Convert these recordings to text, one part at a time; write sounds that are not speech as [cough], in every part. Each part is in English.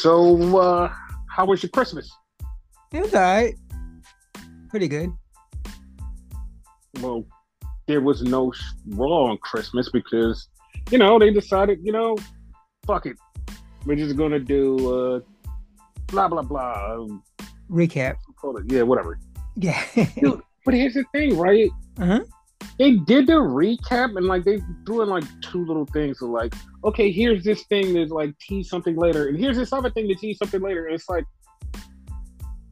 So, uh, how was your Christmas? It was alright. Pretty good. Well, there was no Raw on Christmas because, you know, they decided, you know, fuck it. We're just gonna do uh, blah blah blah. Recap. Yeah, whatever. Yeah. Dude, but here's the thing, right? Uh-huh. They did the recap and like they threw in like two little things of like, okay, here's this thing that's like tease something later, and here's this other thing to tease something later. And it's like,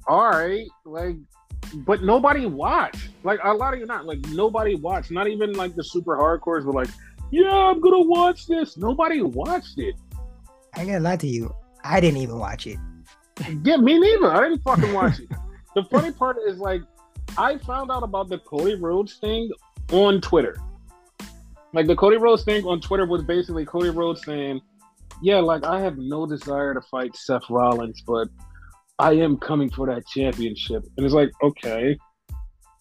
all right, like, but nobody watched. Like a lot of you not like nobody watched. Not even like the super hardcores were like, yeah, I'm gonna watch this. Nobody watched it. I ain't gonna lie to you. I didn't even watch it. Yeah, me neither. I didn't fucking watch it. The funny part is like I found out about the Cody Rhodes thing on Twitter. Like the Cody Rhodes thing on Twitter was basically Cody Rhodes saying, "Yeah, like I have no desire to fight Seth Rollins, but I am coming for that championship." And it's like, okay.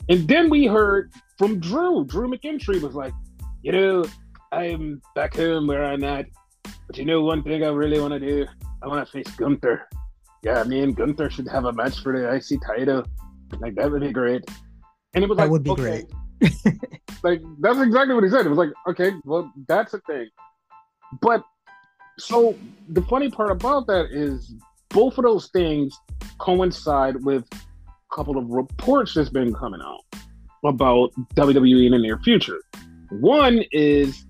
And then we heard from Drew. Drew McIntyre was like, "You know, I'm back home where I'm at, but you know one thing I really want to do? I want to face Gunther. Yeah, me and Gunther should have a match for the IC title." Like that would be great. And it was That like, would be okay. great. [laughs] like that's exactly what he said. It was like, okay, well, that's a thing. But so the funny part about that is both of those things coincide with a couple of reports that's been coming out about WWE in the near future. One is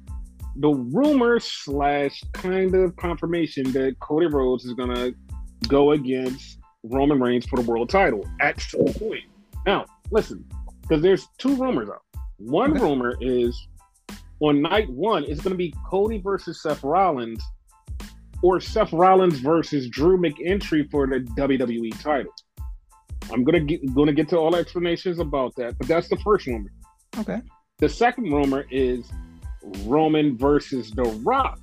the rumor slash kind of confirmation that Cody Rhodes is gonna go against Roman Reigns for the world title at some point. Now, listen, because there's two rumors out. One Okay. rumor is on night one, it's going to be Cody versus Seth Rollins, or Seth Rollins versus Drew McIntyre for the WWE title. I'm gonna get gonna get to all the explanations about that, but that's the first rumor. Okay. The second rumor is Roman versus The Rock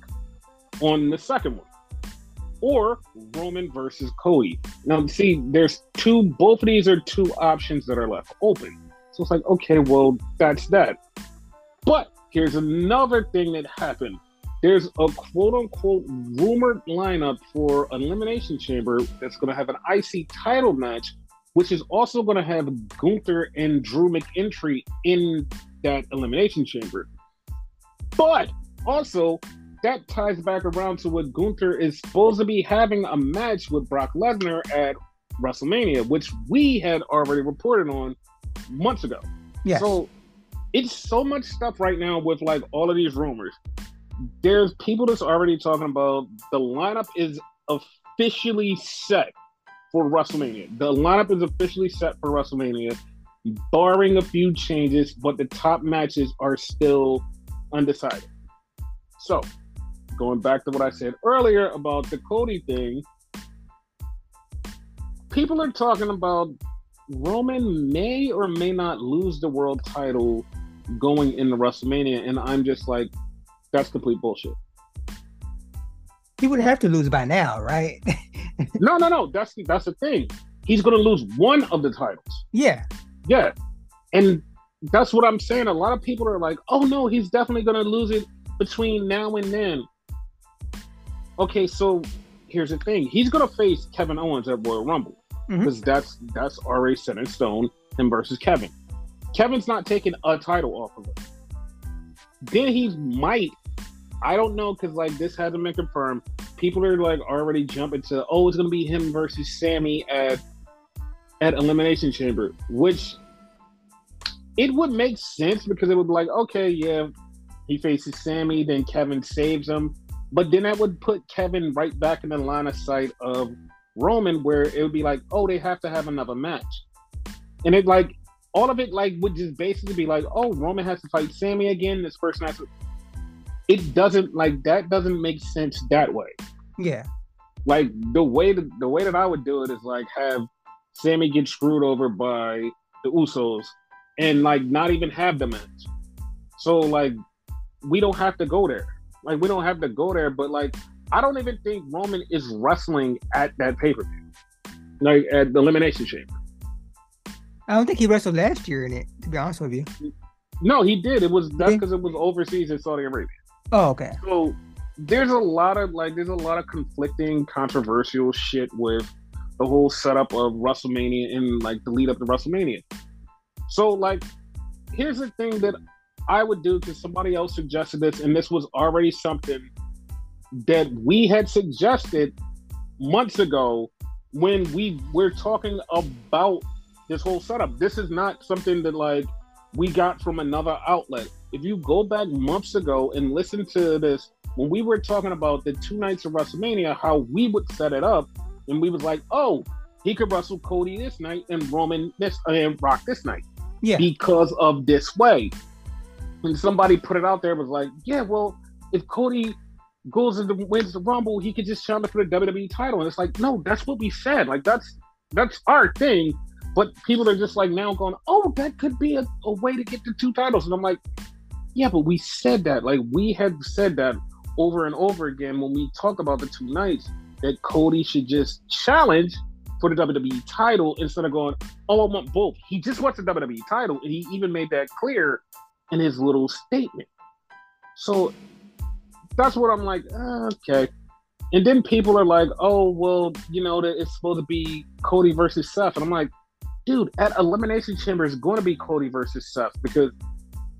on the second one, or Roman versus Cody. Now, see, there's two. Both of these are two options that are left open. So it's like, okay, well, that's that. But here's another thing that happened. There's a quote unquote rumored lineup for an Elimination Chamber that's going to have an IC title match, which is also going to have Gunther and Drew McIntyre in that Elimination Chamber. But also, that ties back around to what Gunther is supposed to be having a match with Brock Lesnar at WrestleMania, which we had already reported on months ago. Yeah. So it's so much stuff right now with like all of these rumors. There's people that's already talking about the lineup is officially set for WrestleMania. The lineup is officially set for WrestleMania, barring a few changes, but the top matches are still undecided. So, going back to what I said earlier about the Cody thing, people are talking about Roman may or may not lose the world title going into WrestleMania, and I'm just like, that's complete bullshit. he would have to lose by now, right? [laughs] No, no, no. That's the, that's the thing. He's going to lose one of the titles. yeah. Yeah, and that's what I'm saying. A lot of people are like, "Oh no, he's definitely going to lose it between now and then." Okay, so here's the thing: he's going to face Kevin Owens at Royal Rumble Mhm. because that's that's already set in stone. Him versus Kevin. Kevin's not taking a title off of him. Then he might. I don't know because like this hasn't been confirmed. People are like already jumping to, oh, it's to be him versus Sammy at at Elimination Chamber, which it would make sense because it would be like, okay, yeah, he faces Sammy, then Kevin saves him, but then that would put Kevin right back in the line of sight of Roman, where it would be like, oh, they have to have another match, and it like all of it like would just basically be like, oh, Roman has to fight Sammy again. This person has to. It doesn't like that doesn't make sense that way Yeah. like the way that the way that I would do it is like have Sammy get screwed over by the Usos and like not even have the match. So like we don't have to go there. Like we don't have to go there, but like I don't even think Roman is wrestling at that pay per view, like at the Elimination Chamber. I don't think he wrestled last year in it, to be honest with you. No, he did. It was that's because it was overseas in Saudi Arabia. Oh, okay. So there's a lot of like there's a lot of conflicting, controversial shit with the whole setup of WrestleMania and like the lead up to WrestleMania. So like, here's the thing that I would do because somebody else suggested this, and this was already something that we had suggested months ago when we were talking about this whole setup. This is not something that like we got from another outlet. If you go back months ago and listen to this, when we were talking about the two nights of WrestleMania, how we would set it up, and we was like, oh, he could wrestle Cody this night and Roman this and Rock this night. Yeah. Because of this way. And somebody put it out there was like, yeah, well, if Cody goes and wins the Rumble, he could just challenge for the WWE title. And it's like, no, that's what we said. Like that's that's our thing. But people are just like now going, oh, that could be a, a way to get the two titles. And I'm like, yeah, but we said that. Like we had said that over and over again when we talked about the two nights that Cody should just challenge for the WWE title instead of going, oh, I want both. He just wants the WWE title. And he even made that clear in his little statement. So that's what I'm like, uh, okay. And then people are like, oh, well, you know, that it's supposed to be Cody versus Seth. And I'm like, dude, at Elimination Chamber is going to be Cody versus Seth because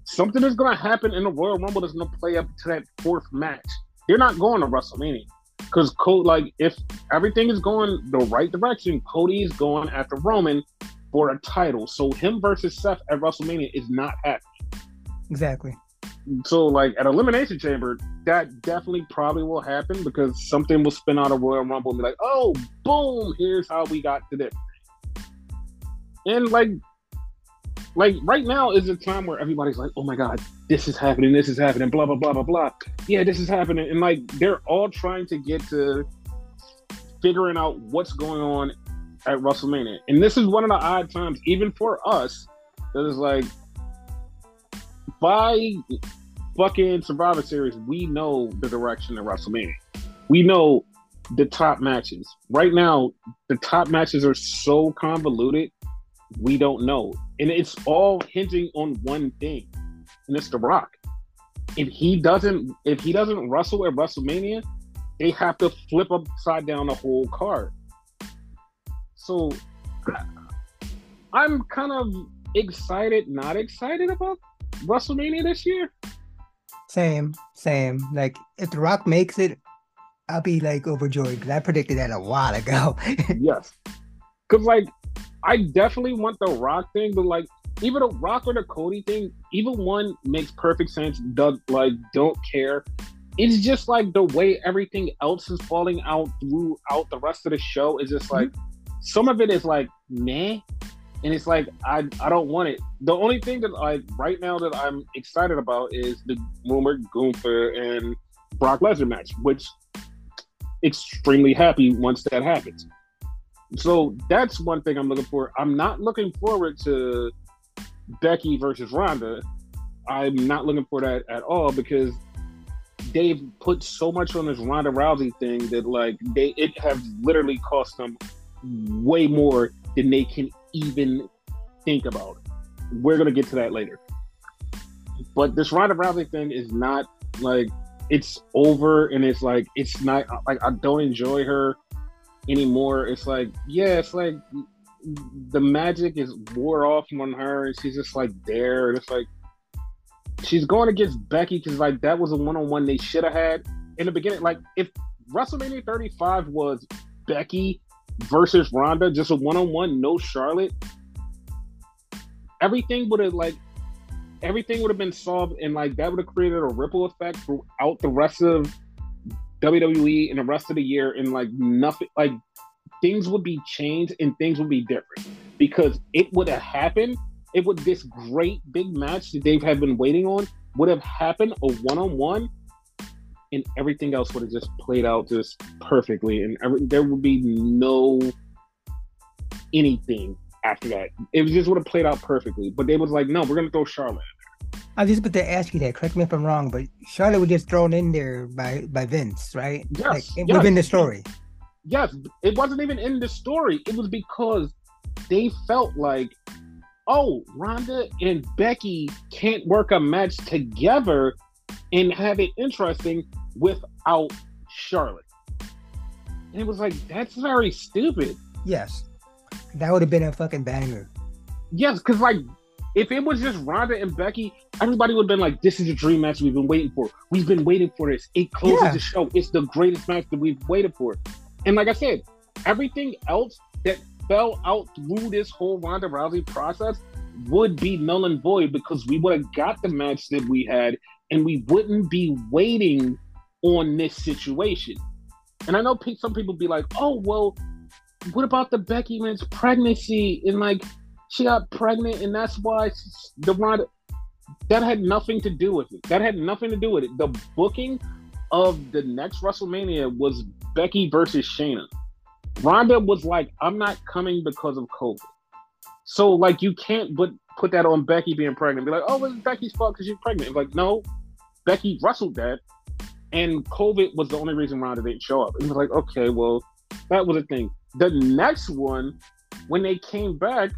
something is going to happen in the Royal Rumble that's going to play up to that fourth match. They're not going to WrestleMania because like, if everything is going the right direction, Cody is going after Roman for a title. So him versus Seth at WrestleMania is not happening. Exactly. So, like, at Elimination Chamber, that definitely probably will happen because something will spin out of Royal Rumble and be like, oh, boom, here's how we got to this. And like, like right now is a time where everybody's like, oh my god, this is happening, this is happening, blah blah blah blah blah. Yeah, this is happening, and like they're all trying to get to figuring out what's going on at WrestleMania, and this is one of the odd times, even for us, that is like by fucking Survivor Series, we know the direction of WrestleMania. We know the top matches. Right now, the top matches are so convoluted we don't know. And it's all hinging on one thing, and it's The Rock. If he doesn't, if he doesn't wrestle at WrestleMania, they have to flip upside down the whole card. So I'm kind of excited, not excited about WrestleMania this year. Same, same. Like if The Rock makes it, I'll be like overjoyed because I predicted that a while ago. [laughs] yes, because like I definitely want the Rock thing, but like even the Rock or the Cody thing, even one makes perfect sense. Does like don't care. It's just like the way everything else is falling out throughout the rest of the show is just like mm-hmm. some of it is like meh, and it's like I I don't want it. The only thing that I right now that I'm excited about is the rumored Gunther and Brock Lesnar match, which extremely happy once that happens so that's one thing I'm looking for. I'm not looking forward to Becky versus Ronda. I'm not looking for that at all because they've put so much on this Ronda Rousey thing that like they it have literally cost them way more than they can even think about. We're gonna get to that later. But this Ronda Rousey thing is not like it's over and it's like it's not like I don't enjoy her anymore. It's like, yeah, it's like the magic is wore off on her, and she's just like there. And it's like she's going against Becky because like that was a one on one they should have had in the beginning. Like if WrestleMania 35 was Becky versus Ronda, just a one on one, no Charlotte, everything would have like everything would have been solved, and like that would have created a ripple effect throughout the rest of WWE and the rest of the year, and like nothing, like things would be changed and things would be different because it would have happened. It would this great big match that they have been waiting on would have happened a one on one, and everything else would have just played out just perfectly, and every, there would be no anything after that. It just would have played out perfectly. But they was like, no, we're gonna throw Charlotte I was just about to ask you that. Correct me if I'm wrong, but Charlotte was just thrown in there by by Vince, right? Yes, like, yes. within the story. Yes, it wasn't even in the story. It was because they felt like, oh, Ronda and Becky can't work a match together and have it interesting. Without Charlotte. And it was like, that's very stupid. Yes. That would have been a fucking banger. Yes, because like if it was just Ronda and Becky, everybody would have been like, "This is a dream match we've been waiting for. We've been waiting for this. It closes Yeah. the show. It's the greatest match that we've waited for." And like I said, everything else that fell out through this whole Ronda Rousey process would be null and void because we would have got the match that we had, and we wouldn't be waiting on this situation. And I know some people be like, "Oh, well, what about the Becky Lynch pregnancy?" And like, she got pregnant, and that's why the Ronda. That had nothing to do with it. That had nothing to do with it. The booking of the next WrestleMania was Becky versus Shayna. Ronda was like, "I'm not coming because of COVID." So like, you can't but put that on Becky being pregnant. Be like, "Oh, it's Becky's fault because she's pregnant." Like, no, Becky wrestled that, and COVID was the only reason Ronda didn't show up. It was like, okay, well, that was a thing. The next one, when they came back,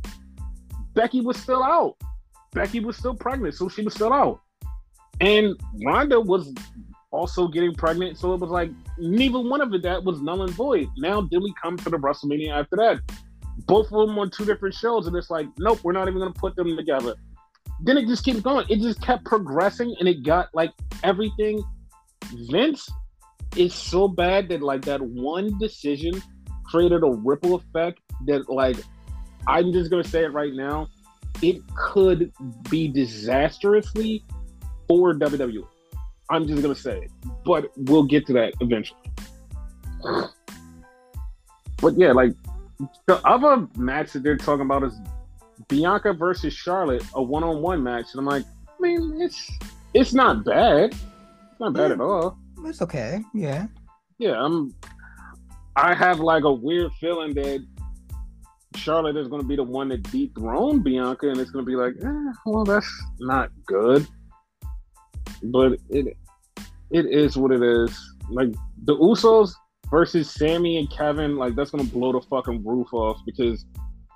Becky was still out. Becky was still pregnant, so she was still out. And Ronda was also getting pregnant, so it was like neither one of it that was null and void. Now then we come to the WrestleMania after that. Both of them on two different shows, and it's like, nope, we're not even gonna put them together. Then it just keeps going. It just kept progressing, and it got like everything. Vince is so bad that like that one decision created a ripple effect that like I'm just gonna say it right now. It could be disastrously for WWE. I'm just gonna say it, but we'll get to that eventually. [sighs] But yeah, like the other match that they're talking about is Bianca versus Charlotte, a one-on-one match, and I'm like, I mean, it's it's not bad. Not bad Yeah. at all. It's okay. Yeah. Yeah, I'm. I have like a weird feeling that Charlotte is going to be the one that dethroned Bianca, and it's going to be like, eh, well, that's not good. But it it is what it is. Like the Usos versus Sammy and Kevin, like that's going to blow the fucking roof off because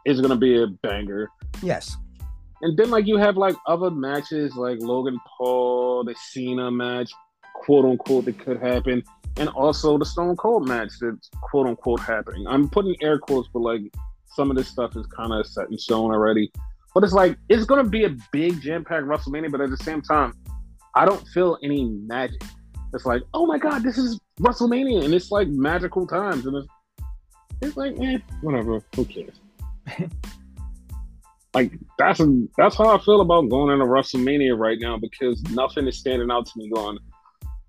it's going to be a banger. Yes. And then like you have like other matches like Logan Paul, the Cena match, quote unquote, that could happen, and also the Stone Cold match that's quote unquote happening. I'm putting air quotes, but like some of this stuff is kind of set in stone already. But it's like it's gonna be a big jam packed WrestleMania, but at the same time, I don't feel any magic. It's like, oh my god, this is WrestleMania, and it's like magical times, and it's it's like, eh, whatever, who cares? [laughs] like that's that's how I feel about going into WrestleMania right now because nothing is standing out to me. Going,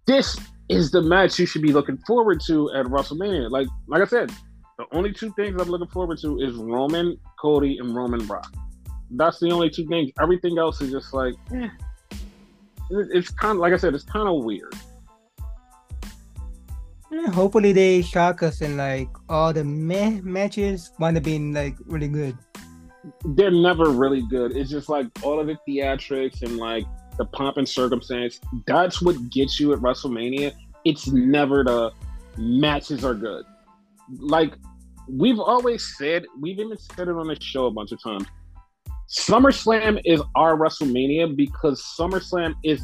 this is the match you should be looking forward to at WrestleMania. Like like I said, the only two things I'm looking forward to is Roman, Cody, and Roman Brock. That's the only two things. Everything else is just like, eh. It's kind of like I said, it's kind of weird. Hopefully they shock us and like all the meh matches wind up being like really good. they're never really good. It's just like all of the theatrics and like the pomp and circumstance. That's what gets you at WrestleMania. It's never the matches are good. Like we've always said, we've even said it on the show a bunch of times. SummerSlam is our WrestleMania because SummerSlam is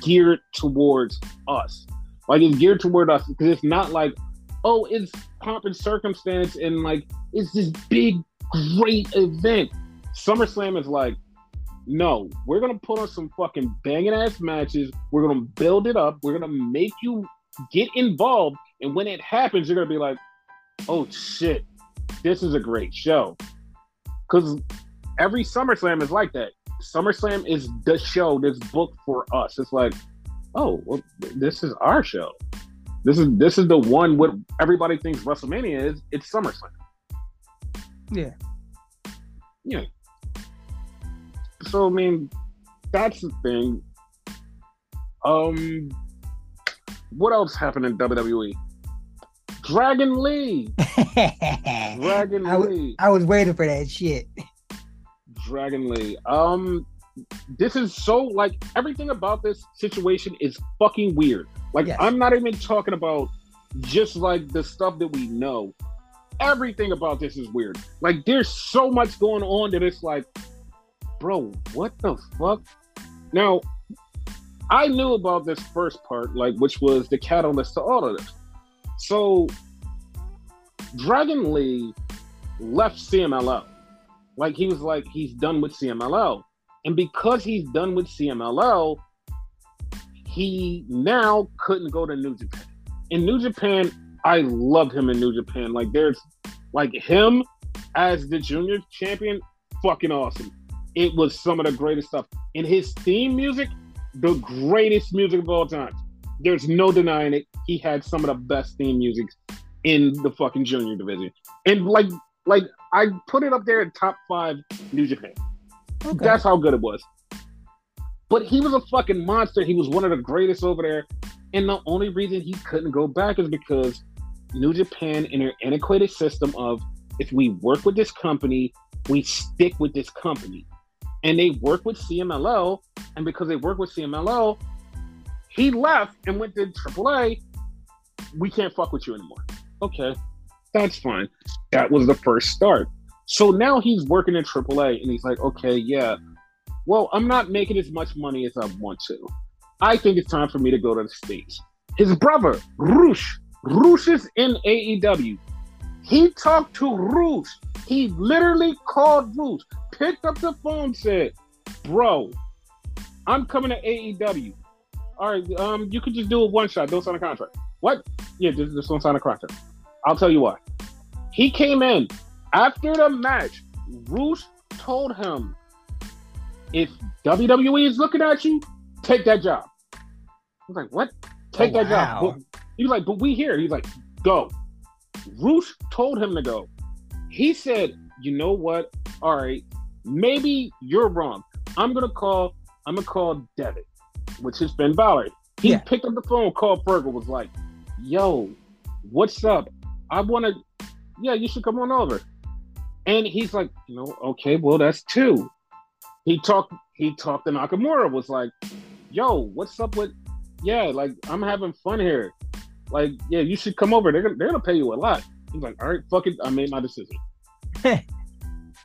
geared towards us. Like it's geared toward us because it's not like, oh, it's pomp and circumstance and like it's this big great event. SummerSlam is like, no, we're gonna put on some fucking banging ass matches. We're gonna build it up. We're gonna make you get involved, and when it happens, you're gonna be like, oh shit, this is a great show. Because every SummerSlam is like that. SummerSlam is the show that's booked for us. It's like, oh, well, this is our show. This is this is the one what everybody thinks WrestleMania is. It's SummerSlam. Yeah. Yeah. So I mean, that's the thing. Um, what else happened in WWE? Dragon Lee. [laughs] Dragon I, w- Lee. I was waiting for that shit. Dragon Lee. Um, this is so like everything about this situation is fucking weird. Like Yes. I'm not even talking about just like the stuff that we know. Everything about this is weird. Like there's so much going on that it's like, bro, what the fuck? Now, I knew about this first part, like which was the catalyst to all of this. So Dragon Lee left CMLL. Like he was like he's done with CMLL. And because he's done with CMLL, he now couldn't go to New Japan. In New Japan, I loved him in New Japan. Like there's like him as the junior champion, fucking awesome. It was some of the greatest stuff. In his theme music, the greatest music of all time. There's no denying it. He had some of the best theme music in the fucking junior division. And like like I put it up there in top five New Japan. Okay. That's how good it was. But he was a fucking monster. He was one of the greatest over there. And the only reason he couldn't go back is because New Japan, in their antiquated system of if we work with this company, we stick with this company. And they work with CMLL. And because they work with CMLL, he left and went to AAA. We can't fuck with you anymore. Okay, that's fine. That was the first start. So now he's working in AAA and he's like, okay, yeah, well, I'm not making as much money as I want to. I think it's time for me to go to the States. His brother, Rush, Rush is in AEW. He talked to Rush. He literally called Rush, picked up the phone, said, Bro, I'm coming to AEW. All right, um, you could just do a one shot, don't sign a contract. What? Yeah, just, just don't sign a contract. I'll tell you why. He came in after the match. Rush told him, if WWE is looking at you, take that job. I was like, what? Take oh, that wow. job. But, he was like, but we here. He's like, go. Rush told him to go. He said, you know what? All right, maybe you're wrong. I'm gonna call. I'm gonna call Devitt, which is Finn Balor. He yeah. picked up the phone, called Fergal, was like, "Yo, what's up? I want to. Yeah, you should come on over." And he's like, "You know, okay, well, that's two he talked he talked to Nakamura was like, "Yo, what's up with? Yeah, like I'm having fun here. Like, yeah, you should come over. They're gonna, they're gonna pay you a lot." He's like, "All right, fuck it, I made my decision." [laughs]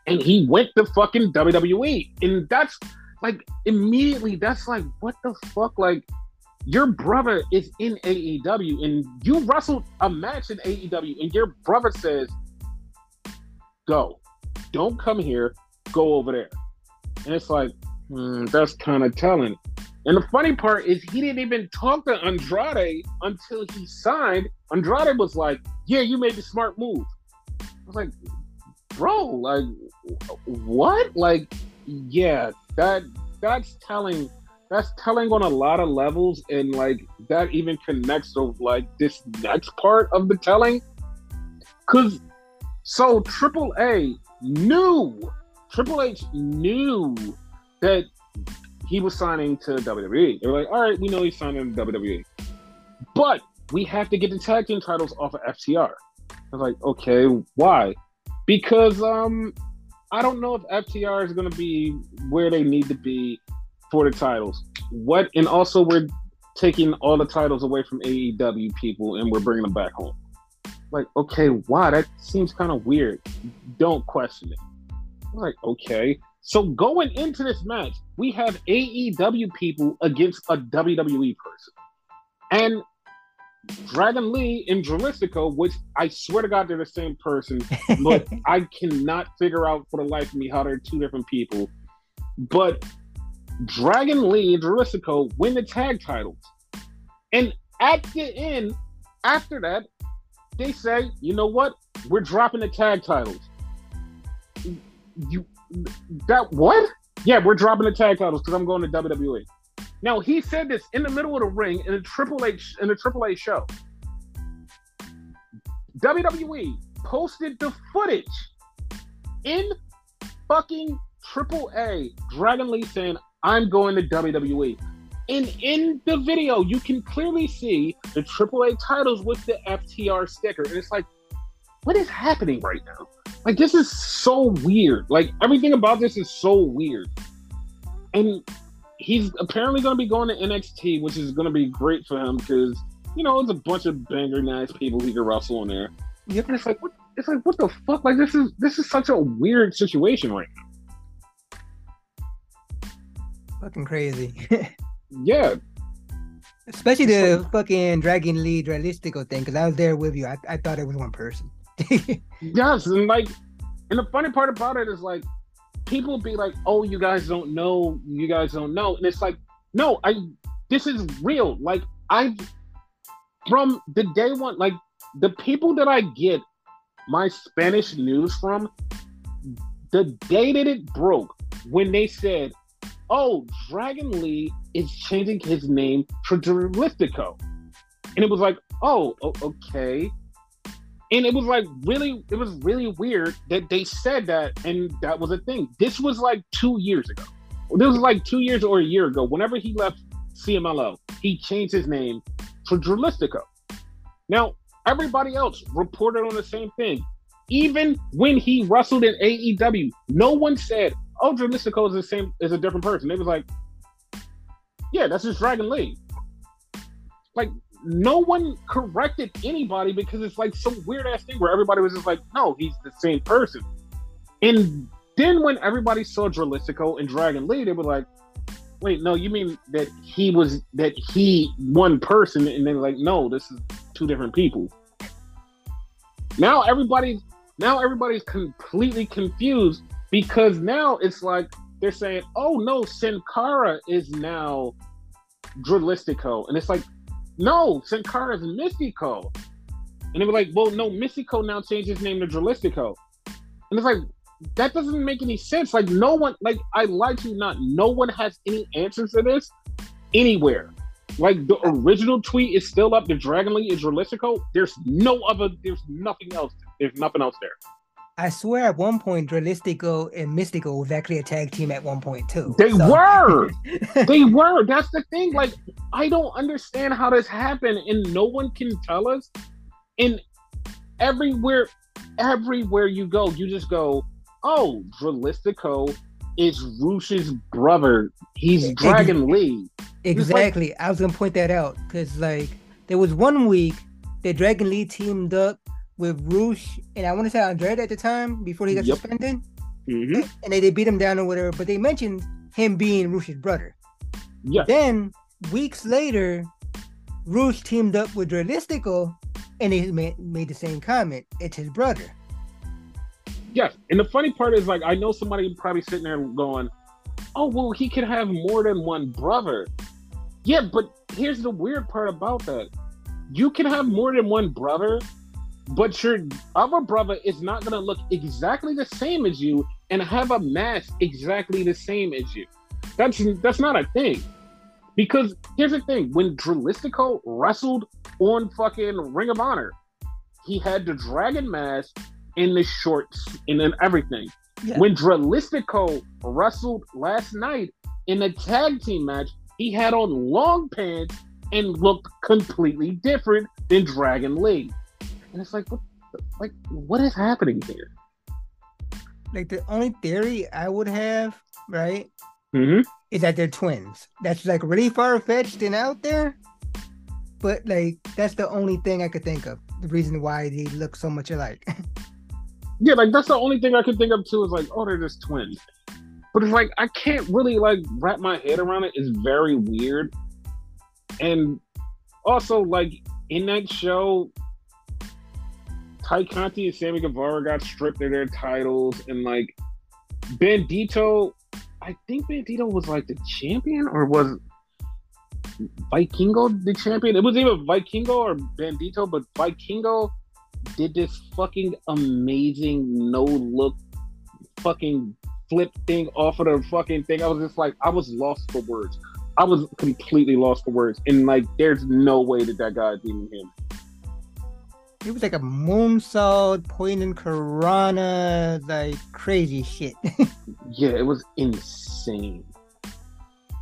and he went to fucking WWE, and that's like immediately. That's like, what the fuck, like. Your brother is in AEW and you wrestled a match in AEW, and your brother says, Go. Don't come here. Go over there. And it's like, hmm, that's kind of telling. And the funny part is he didn't even talk to Andrade until he signed. Andrade was like, Yeah, you made the smart move. I was like, bro, like what? Like, yeah, that that's telling that's telling on a lot of levels and like that even connects to like this next part of the telling. Cause so Triple A knew Triple H knew that he was signing to WWE. They were like, all right, we know he's signing to WWE. But we have to get the tag team titles off of FTR. I was like, okay, why? Because um I don't know if FTR is gonna be where they need to be for the titles. What and also we're taking all the titles away from AEW people and we're bringing them back home. Like, okay, why? That seems kind of weird. Don't question it. I'm like, okay. So going into this match, we have AEW people against a WWE person. And Dragon Lee and Dralistico, which I swear to God they're the same person, [laughs] but I cannot figure out for the life of me how they're two different people. But Dragon Lee and Dralistico win the tag titles. And at the end, after that, they say, you know what? We're dropping the tag titles you that what? Yeah, we're dropping the tag titles because I'm going to WWE. Now he said this in the middle of the ring in a Triple H in a Triple A show. WWE posted the footage in fucking Triple A. Dragon Lee saying, "I'm going to WWE." And in the video, you can clearly see the AAA titles with the FTR sticker. And it's like, what is happening right now? Like this is so weird. Like everything about this is so weird. And he's apparently going to be going to NXT, which is going to be great for him because you know it's a bunch of banger nice people he can wrestle in there. Yeah, but it's like what? It's like what the fuck? Like this is this is such a weird situation right now. Fucking crazy. [laughs] yeah, Especially the fucking Dragon Lee Dralistico thing, because I was there with you. I, I thought it was one person. [laughs] yes, and like, and the funny part about it is like, people be like, "Oh, you guys don't know, you guys don't know," and it's like, no, I, this is real. Like, I, from the day one, like the people that I get my Spanish news from, the day that it broke, when they said, "Oh, Dragon Lee is changing his name to Dralistico," and it was like, "Oh, okay." And it was like really, it was really weird that they said that, and that was a thing. This was like two years ago. This was like two years or a year ago. Whenever he left CMLL, he changed his name to Dralistico. Now, everybody else reported on the same thing. Even when he wrestled in AEW, no one said, "Oh, Dralistico is the same is a different person." It was like, "Yeah, that's just Dragon Lee." Like no one corrected anybody because it's like some weird ass thing where everybody was just like, "No, he's the same person." And then when everybody saw Dralistico and Dragon Lee, they were like, "Wait, no, you mean that he was that he one person?" And they're like, "No, this is two different people." Now everybody's now everybody's completely confused because now it's like they're saying, "Oh no, Sin Cara is now Dralistico," and it's like, "No, Sin Cara is Mystico," and they were like, "Well, no, Mystico now changed his name to Dralistico," and it's like that doesn't make any sense. Like no one, like I like you not, no one has any answers to this anywhere. Like the original tweet is still up. The Dragon Lee is Dralistico. There's no other. There's nothing else. There's nothing else there. I swear at one point Dralistico and Mystico was actually a tag team at one point too. They so. were. [laughs] they were. That's the thing. Like I don't understand how this happened and no one can tell us. And everywhere everywhere you go, you just go, "Oh, Dralistico is Rush's brother. He's Dragon Ex- Lee." Exactly. Like, I was going to point that out cuz like there was one week that Dragon Lee teamed up with Rush and I want to say Andrade at the time before he got yep. suspended. Mm-hmm. And they, they beat him down or whatever, but they mentioned him being Rush's brother. Yeah. Then weeks later, Rush teamed up with Dralistico and he made, made the same comment. It's his brother. Yes. And the funny part is like I know somebody probably sitting there going, Oh, well, he could have more than one brother. Yeah, but here's the weird part about that. You can have more than one brother, but your other brother is not going to look exactly the same as you and have a mask exactly the same as you. That's that's not a thing. Because here's the thing: when Dralistico wrestled on fucking Ring of Honor, he had the dragon mask and the shorts and then everything. Yeah. When Dralistico wrestled last night in a tag team match, he had on long pants and looked completely different than Dragon Lee and it's like, what, like, what is happening here? Like the only theory I would have, right, mm-hmm. is that they're twins. That's like really far fetched and out there, but like that's the only thing I could think of. The reason why they look so much alike. [laughs] yeah, like that's the only thing I could think of too. Is like, oh, they're just twins. But it's like I can't really like wrap my head around it. It's very weird, and also like in that show, Tay Conti and Sammy Guevara got stripped of their titles, and like Bandido, I think Bandido was like the champion, or was Vikingo the champion? It was either Vikingo or Bandido, but Vikingo did this fucking amazing no look fucking flip thing off of the fucking thing. I was just like, I was lost for words. I was completely lost for words, and like, there's no way that that guy is even him. It was like a moonsault, poison Karana, like crazy shit. [laughs] yeah, it was insane.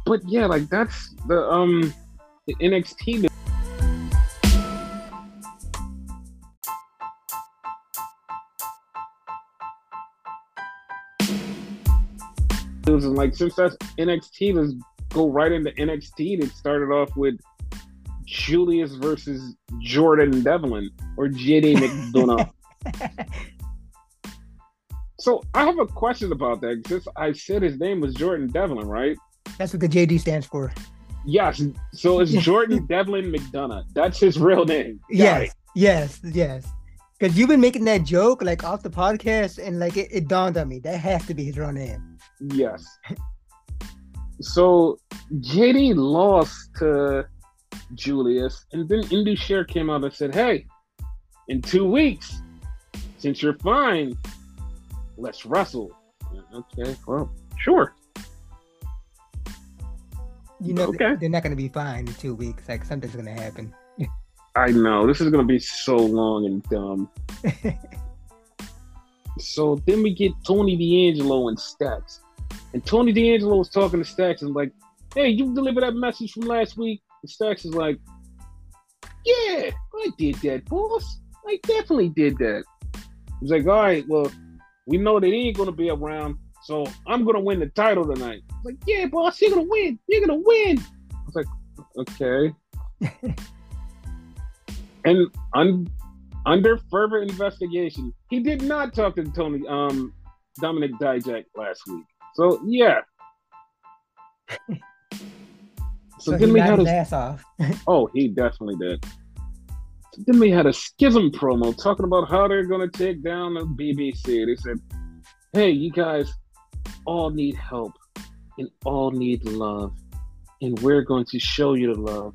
But yeah, like that's the um the NXT. And like since that's NXT, let's go right into NXT. It started off with Julius versus Jordan Devlin or JD McDonagh. [laughs] so I have a question about that. Since I said his name was Jordan Devlin, right? That's what the JD stands for. Yes. So it's [laughs] Jordan Devlin McDonagh. That's his real name. Got yes, it. yes, yes. Because you've been making that joke like off the podcast, and like it, it dawned on me that has to be his real name. Yes. So JD lost to Julius, and then Indusher came out and said, "Hey, in two weeks, since you're fine, let's wrestle." Okay, well, sure. You know, Okay. they're not going to be fine in two weeks. Like something's going to happen. [laughs] I know this is gonna be so long and dumb. [laughs] so then we get Tony D'Angelo and Stacks, and Tony D'Angelo was talking to Stacks and like, "Hey, you delivered that message from last week." And Stacks is like, "Yeah, I did that, boss. I definitely did that." He's like, "All right, well, we know that he ain't gonna be around, so I'm gonna win the title tonight." He's like, "Yeah, boss, you're gonna win. You're gonna win." I was like, "Okay." [laughs] And un- under further investigation, he did not talk to Tony um Dominic Dijak last week. So yeah. [laughs] so, So, then he we had his a ass off. [laughs] oh he definitely did. So then we had a schism promo talking about how they're gonna take down the BBC. They said, Hey, you guys all need help and all need love. And we're going to show you the love.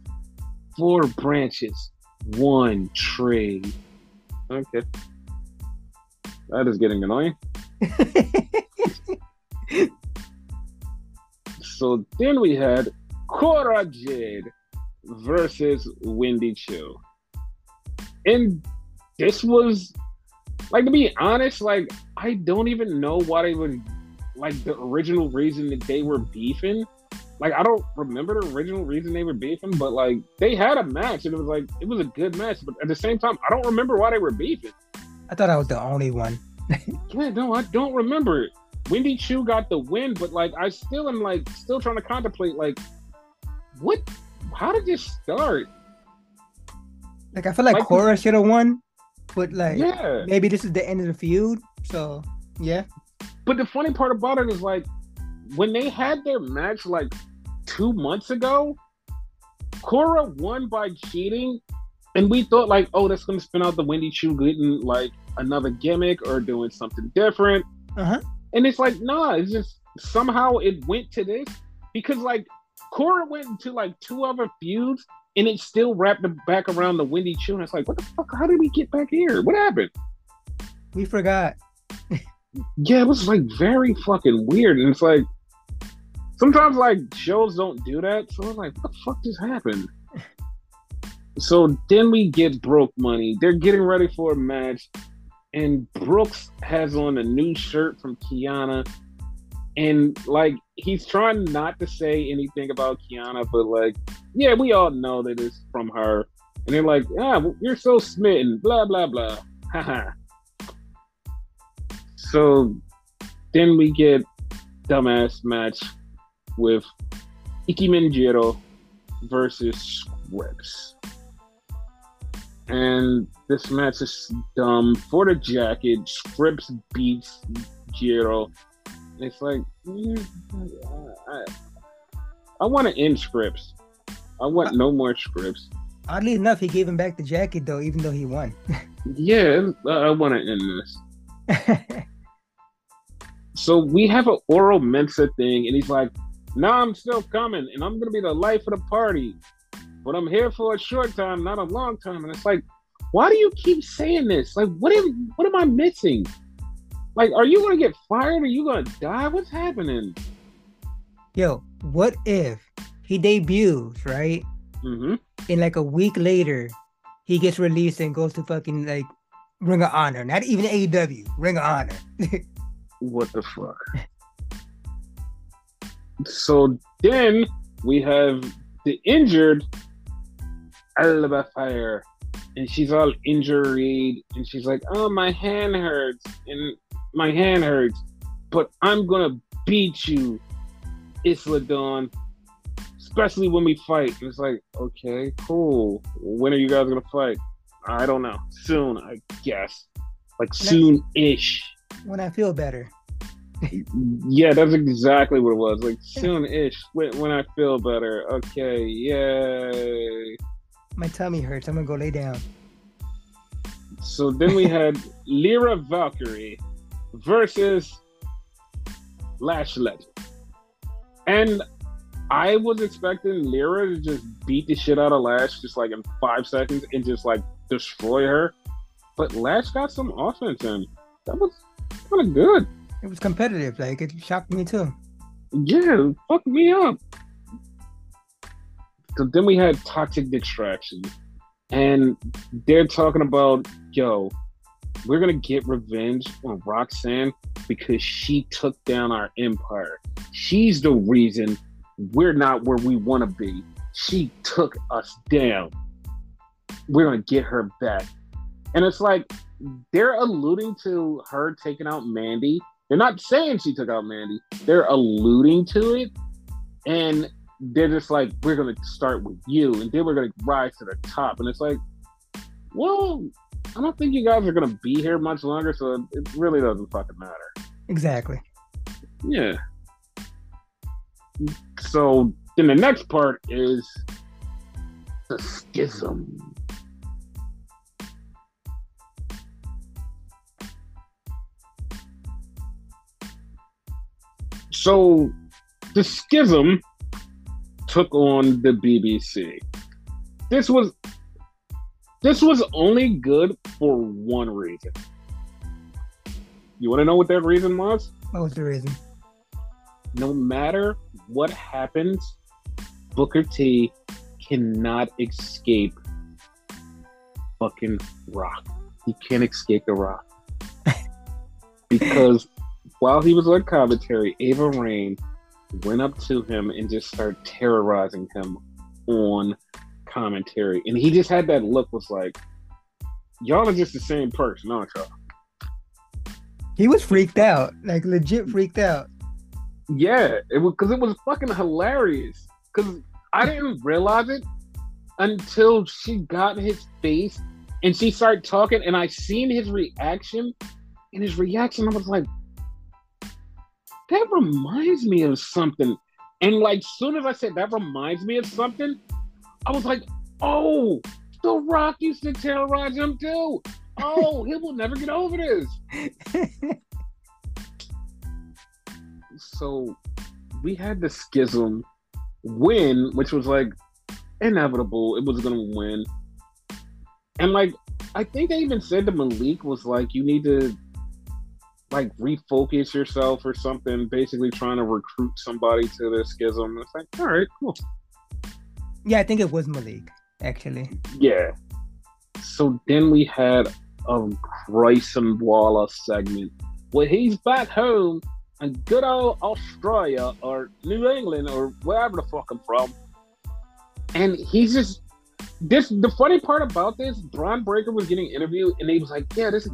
Four branches, one tree. Okay. That is getting annoying. [laughs] So then we had Cora Jade versus Wendy Choo. And this was like to be honest, like I don't even know what they would like the original reason that they were beefing. Like I don't remember the original reason they were beefing, but like they had a match and it was like it was a good match. But at the same time, I don't remember why they were beefing. I thought I was the only one. [laughs] Yeah, no, I don't remember it. Wendy Choo got the win, but like I still am like still trying to contemplate like what how did this start? Like I feel like Like- Cora should have won, but like Yeah. maybe this is the end of the feud. So yeah, But the funny part about it is like when they had their match like two months ago, Cora won by cheating, and we thought like, oh, that's gonna spin out the Wendy Choo getting like another gimmick or doing something different. uh huh. And it's like, nah, it's just somehow it went to this because like Cora went into like two other feuds and it still wrapped back around the Wendy Choo. And it's like, what the fuck? How did we get back here? What happened? We forgot. Yeah, it was like very fucking weird. And it's like sometimes like shows don't do that. So I was like, what the fuck just happened? [laughs] So then we get Brooke money. They're getting ready for a match. And Brooks has on a new shirt from Kiana. And like he's trying not to say anything about Kiana, but like, yeah, we all know that it's from her. And they're like, ah, you're so smitten, blah blah blah. [laughs] Haha. so then we get dumbass match with Ikemen Jiro versus Scrypts. And this match is dumb. For the jacket, Scrypts beats Jiro. It's like, mm, I, I want to end Scrypts. I want no more Scrypts. Oddly enough, he gave him back the jacket though, even though he won. Yeah, I, want to end this. [laughs] So we have an Oro Mensah thing, and he's like, "Nah, I'm still coming, and I'm gonna be the life of the party, but I'm here for a short time, not a long time." And it's like, why do you keep saying this? Like, what am what am I missing? Like, are you gonna get fired? Are you gonna die? What's happening? Yo, what if he debuts right, hmm and like a week later, he gets released and goes to fucking like Ring of Honor, not even AEW, Ring of Honor. [laughs] What the fuck? so then we have the injured Alba Fyre, and she's all injured, and she's like, "Oh, my hand hurts, and my hand hurts, but I'm gonna beat you, Isla Dawn." Especially when we fight. And it's like, okay, cool. When are you guys gonna fight? I don't know. Soon, I guess. Like soon ish. when I feel better. yeah, that's exactly what it was. Like soon-ish, when, when I feel better. Okay, yay. My tummy hurts. I'm gonna go lay down. So then we had Lyra Valkyrie versus Lash Legend. And I was expecting Lyra to just beat the shit out of Lash just like in five seconds and just like destroy her. But Lash got some offense and That was kind of good. It was competitive. Like it shocked me too. Yeah, fuck me up. So then we had Toxic Distraction. And they're talking about, yo, we're gonna get revenge on Roxanne because she took down our empire. She's the reason we're not where we want to be. She took us down. We're gonna get her back. And it's like they're alluding to her taking out Mandy. They're not saying she took out Mandy. They're alluding to it. And they're just like, we're gonna start with you, and then we're gonna rise to the top. And it's like, well, I don't think you guys are gonna be here much longer, so it really doesn't fucking matter. Exactly. Yeah. So then the next part is the schism. So the schism took on the BBC. This was this was only good for one reason. You want to know what that reason was? What was the reason? No matter what happens, Booker T cannot escape fucking Rock. He can't escape the Rock. [laughs] because while he was on commentary, Ava Raine went up to him and just started terrorizing him on commentary. And he just had that look was like, Y'all are just the same person, aren't y'all? He was freaked out, like legit freaked out. Yeah, it was because it was fucking hilarious. Because I didn't realize it until she got his face and she started talking, and I seen his reaction. And his reaction, I was like, that reminds me of something. And like soon as I said that reminds me of something, I was like, oh, The Rock used to terrorize him too. Oh, he will never get over this. [laughs] so we had the schism win, which was like inevitable. It was gonna win. And like I think they even said to Malik was like, you need to like refocus yourself or something, basically trying to recruit somebody to the schism. It's like, all right, cool. Yeah, I think it was Malik, actually. Yeah. So then we had a Grayson Waller segment where he's back home in good old Australia or New England or wherever the fuck I'm from. And he's just this the funny part about this, Bron Breakker was getting interviewed and he was like, Yeah, this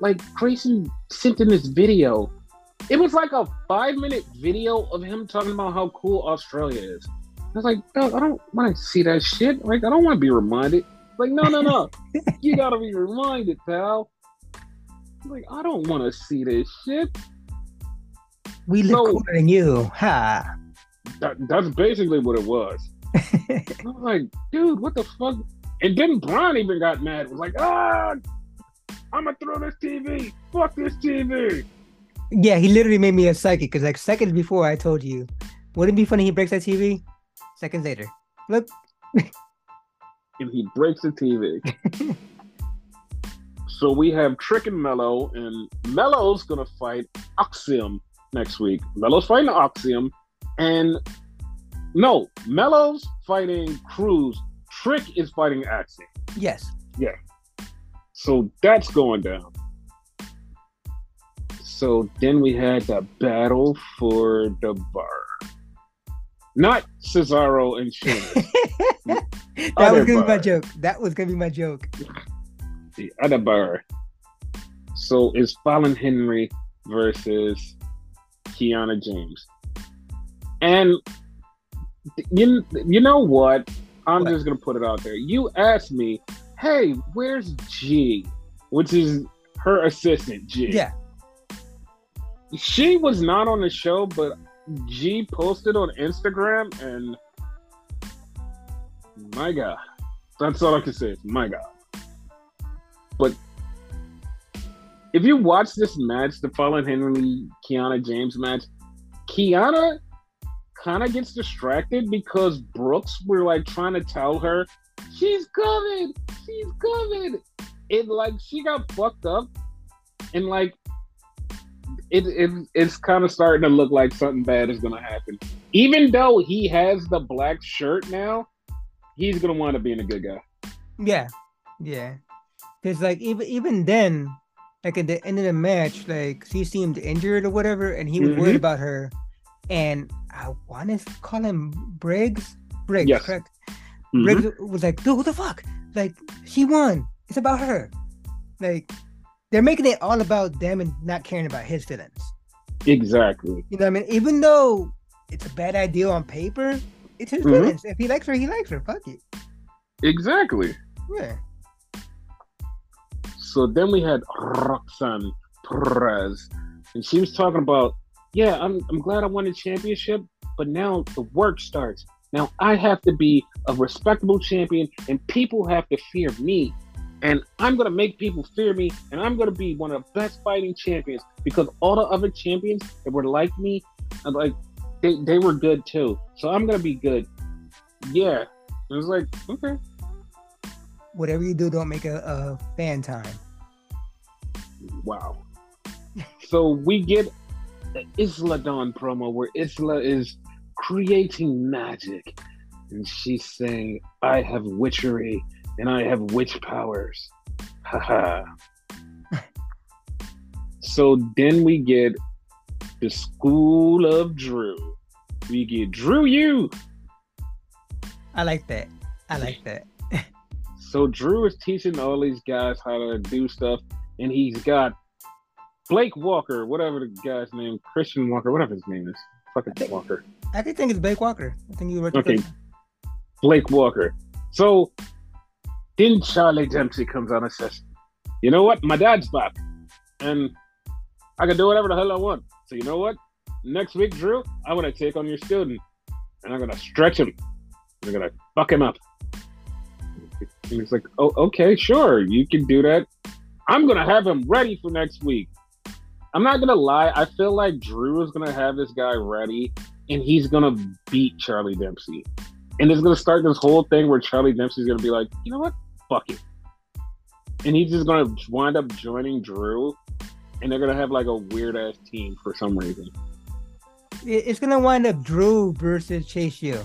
like Grayson sent in this video. It was like a five minute video of him talking about how cool Australia is. I was like, I don't want to see that shit. Like, I don't want to be reminded. Like, no, no, no. [laughs] you gotta be reminded, pal. Like, I don't want to see this shit. We look so, cooler than you, ha. That, that's basically what it was. [laughs] I was like, dude, what the fuck? And then Bron even got mad. It was like, ah, I'm gonna throw this TV. Fuck this TV. Yeah, he literally made me a psychic because like seconds before I told you, wouldn't it be funny he breaks that TV? Seconds later, look. [laughs] and he breaks the TV. [laughs] so we have Trick and Melo, and Melo's gonna fight Axiom next week. Melo's fighting Axiom, and no, Melo's fighting Cruz. Trick is fighting Axiom. Yes. Yeah. So that's going down. So then we had the battle for the bar. Not Cesaro and Sheamus. [laughs] that was gonna be my joke. That was gonna be my joke. The other bar. So it's Fallon Henry versus Kiana James. And you, you know what? I'm what? just gonna put it out there. You asked me hey, where's G? Which is her assistant, G. Yeah. She was not on the show, but G posted on Instagram, and my God, that's all I can say. My God. But if you watch this match, the Fallon Henry Kiana James match, Kiana kind of gets distracted because Brooks were like trying to tell her she's coming, she's coming. It like she got fucked up, and like it, it it's kind of starting to look like something bad is gonna happen. Even though he has the black shirt now, he's gonna wind up being a good guy. Yeah, yeah. Because like even even then, like at the end of the match, like she seemed injured or whatever, and he was mm-hmm. worried about her. And I want to call him Briggs. Briggs, yes. correct? Mm-hmm. Briggs was like, dude, what the fuck? Like, she won. It's about her. Like, they're making it all about them and not caring about his feelings. Exactly. You know what I mean? Even though it's a bad idea on paper, it's his mm-hmm. feelings. If he likes her, he likes her. Fuck it. Exactly. Yeah. So then we had Roxanne Perez, and she was talking about, yeah, I'm I'm glad I won the championship, but now the work starts. Now I have to be a respectable champion, and people have to fear me. And I'm gonna make people fear me, and I'm gonna be one of the best fighting champions because all the other champions that were like me, like they, they were good too. So I'm gonna be good. Yeah. It was like, okay. Whatever you do, don't make a, a fan time. Wow. [laughs] so we get Isla Dawn promo where Isla is creating magic. And she's saying, I have witchery and I have witch powers. Haha. [laughs] so then we get the School of Drew. We get Drew You. I like that. I like that. [laughs] so Drew is teaching all these guys how to do stuff, and he's got Blake Walker, whatever the guy's name, Christian Walker, whatever his name is. Fucking think, Walker. I think it's Blake Walker. I think you were okay. Blake Walker. So then Charlie Dempsey comes on and says, "You know what? My dad's back, and I can do whatever the hell I want. So you know what? Next week, Drew, I'm gonna take on your student, and I'm gonna stretch him. I'm gonna fuck him up." And he's like, "Oh, okay, sure, you can do that. I'm gonna have him ready for next week." I'm not gonna lie. I feel like Drew is gonna have this guy ready, and he's gonna beat Charlie Dempsey, and it's gonna start this whole thing where Charlie Dempsey's gonna be like, you know what, fuck it, and he's just gonna wind up joining Drew, and they're gonna have like a weird ass team for some reason. It's gonna wind up Drew versus Chase U.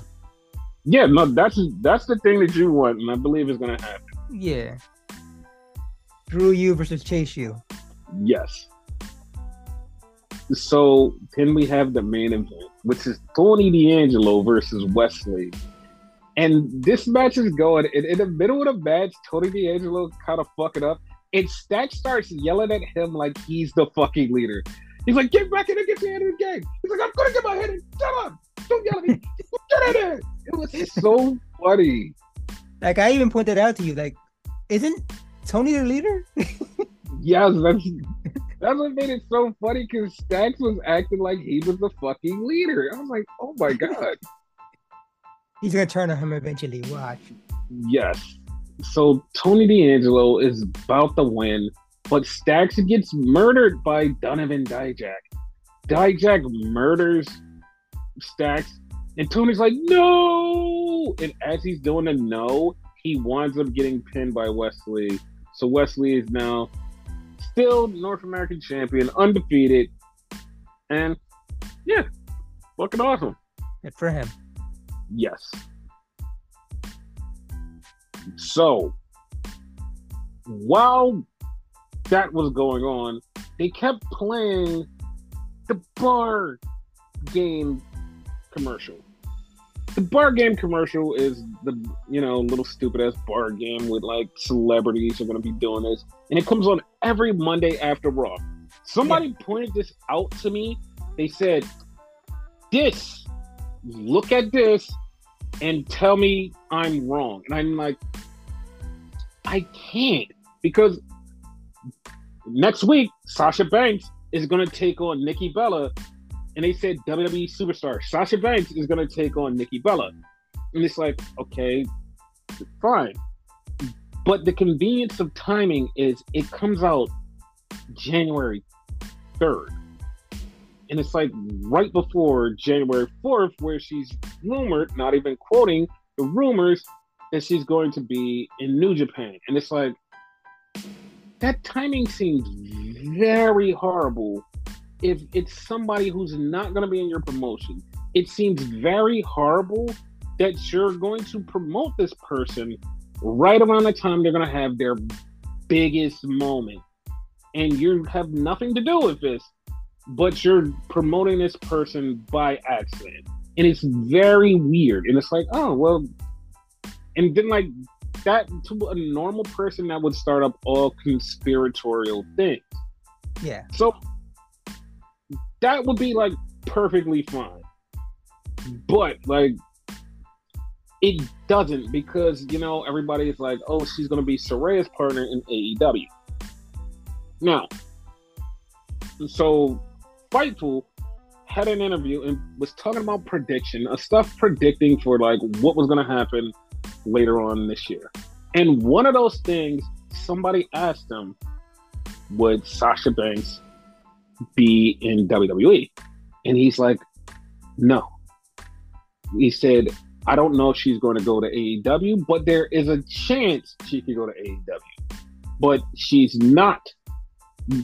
Yeah, no, that's that's the thing that you want, and I believe is gonna happen. Yeah, Drew you versus Chase U. Yes. So then we have the main event, which is Tony D'Angelo versus Wes Lee. And this match is going in, in the middle of the match. Tony D'Angelo kind of fucking up, and Stack starts yelling at him like he's the fucking leader. He's like, "Get back in and get your head in the game." He's like, "I'm gonna get my head in. Shut up! Don't yell at me. Get in there!" It was so [laughs] funny. Like I even pointed out to you, like, isn't Tony the leader? [laughs] yes, that's that's what made it so funny because Stacks was acting like he was the fucking leader. I was like, oh my god. He's gonna turn on him eventually. Watch. Yes. So Tony D'Angelo is about to win, but Stacks gets murdered by Donovan Dijak. Dijak murders Stacks, and Tony's like, no! And as he's doing a no, he winds up getting pinned by Wes Lee. So Wes Lee is now still North American champion, undefeated, and yeah, fucking awesome. Good for him. Yes. So while that was going on, they kept playing the bar game commercial the bar game commercial is the you know little stupid ass bar game with like celebrities are gonna be doing this, and it comes on every Monday after Raw. Somebody yeah. pointed this out to me. They said, "This, look at this, and tell me I'm wrong." And I'm like, I can't because next week Sasha Banks is going to take on Nikki Bella, and they said WWE superstar Sasha Banks is going to take on Nikki Bella, and it's like, okay, fine, but the convenience of timing is it comes out January third, and it's like right before January fourth, where she's rumored, not even quoting the rumors, that she's going to be in New Japan, and it's like that timing seems very horrible if it's somebody who's not going to be in your promotion. It seems very horrible that you're going to promote this person right around the time they're going to have their biggest moment. And you have nothing to do with this, but you're promoting this person by accident. And it's very weird. And it's like, oh, well, and then like that to a normal person that would start up all conspiratorial things. Yeah. So that would be like perfectly fine. But like it doesn't because you know everybody's like, oh, she's gonna be Saraya's partner in AEW. Now, so Fightful had an interview and was talking about prediction, a stuff predicting for like what was gonna happen later on this year. And one of those things, somebody asked him, would Sasha Banks be in WWE? And he's like, no. He said, I don't know if she's going to go to AEW, but there is a chance she could go to AEW. But she's not.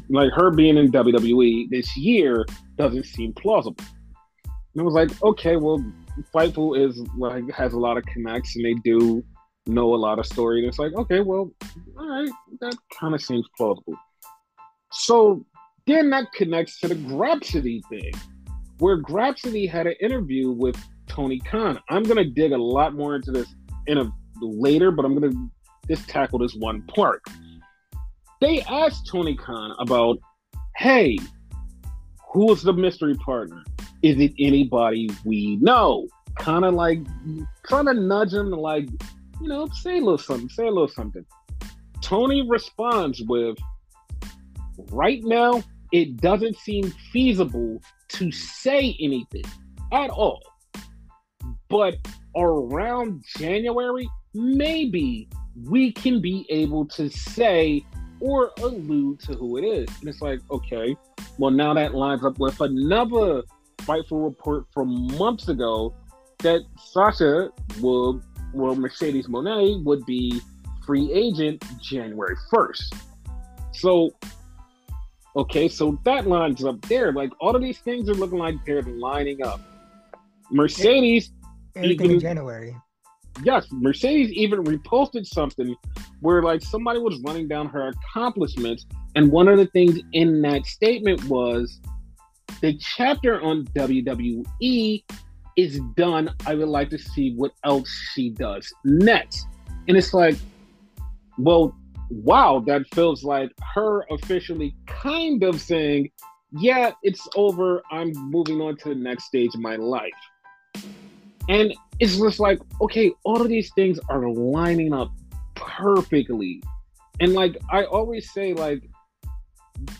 Like her being in WWE this year doesn't seem plausible. And I was like, okay, well, Fightful is like has a lot of connects, and they do know a lot of story. And it's like, okay, well, all right, that kind of seems plausible. So then that connects to the Grapsody thing, where Grapsody had an interview with Tony Khan. I'm gonna dig a lot more into this in a later, but I'm gonna just tackle this one part. They asked Tony Khan about, hey, who is the mystery partner? Is it anybody we know? Kind of like trying to nudge him to like, you know, say a little something, say a little something. Tony responds with, right now, it doesn't seem feasible to say anything at all. But around January, maybe we can be able to say or allude to who it is. And it's like, okay, well, now that lines up with another Fightful report from months ago that Sasha will, well, Mercedes Moné would be free agent January 1st. So, okay, so that lines up there. Like all of these things are looking like they're lining up. Mercedes, even in January. Yes, Mercedes even reposted something where like somebody was running down her accomplishments, and one of the things in that statement was the chapter on WWE is done. I would like to see what else she does next. And it's like, well, wow, that feels like her officially kind of saying, yeah, it's over. I'm moving on to the next stage of my life. And it's just like, okay, all of these things are lining up perfectly. And like I always say, like,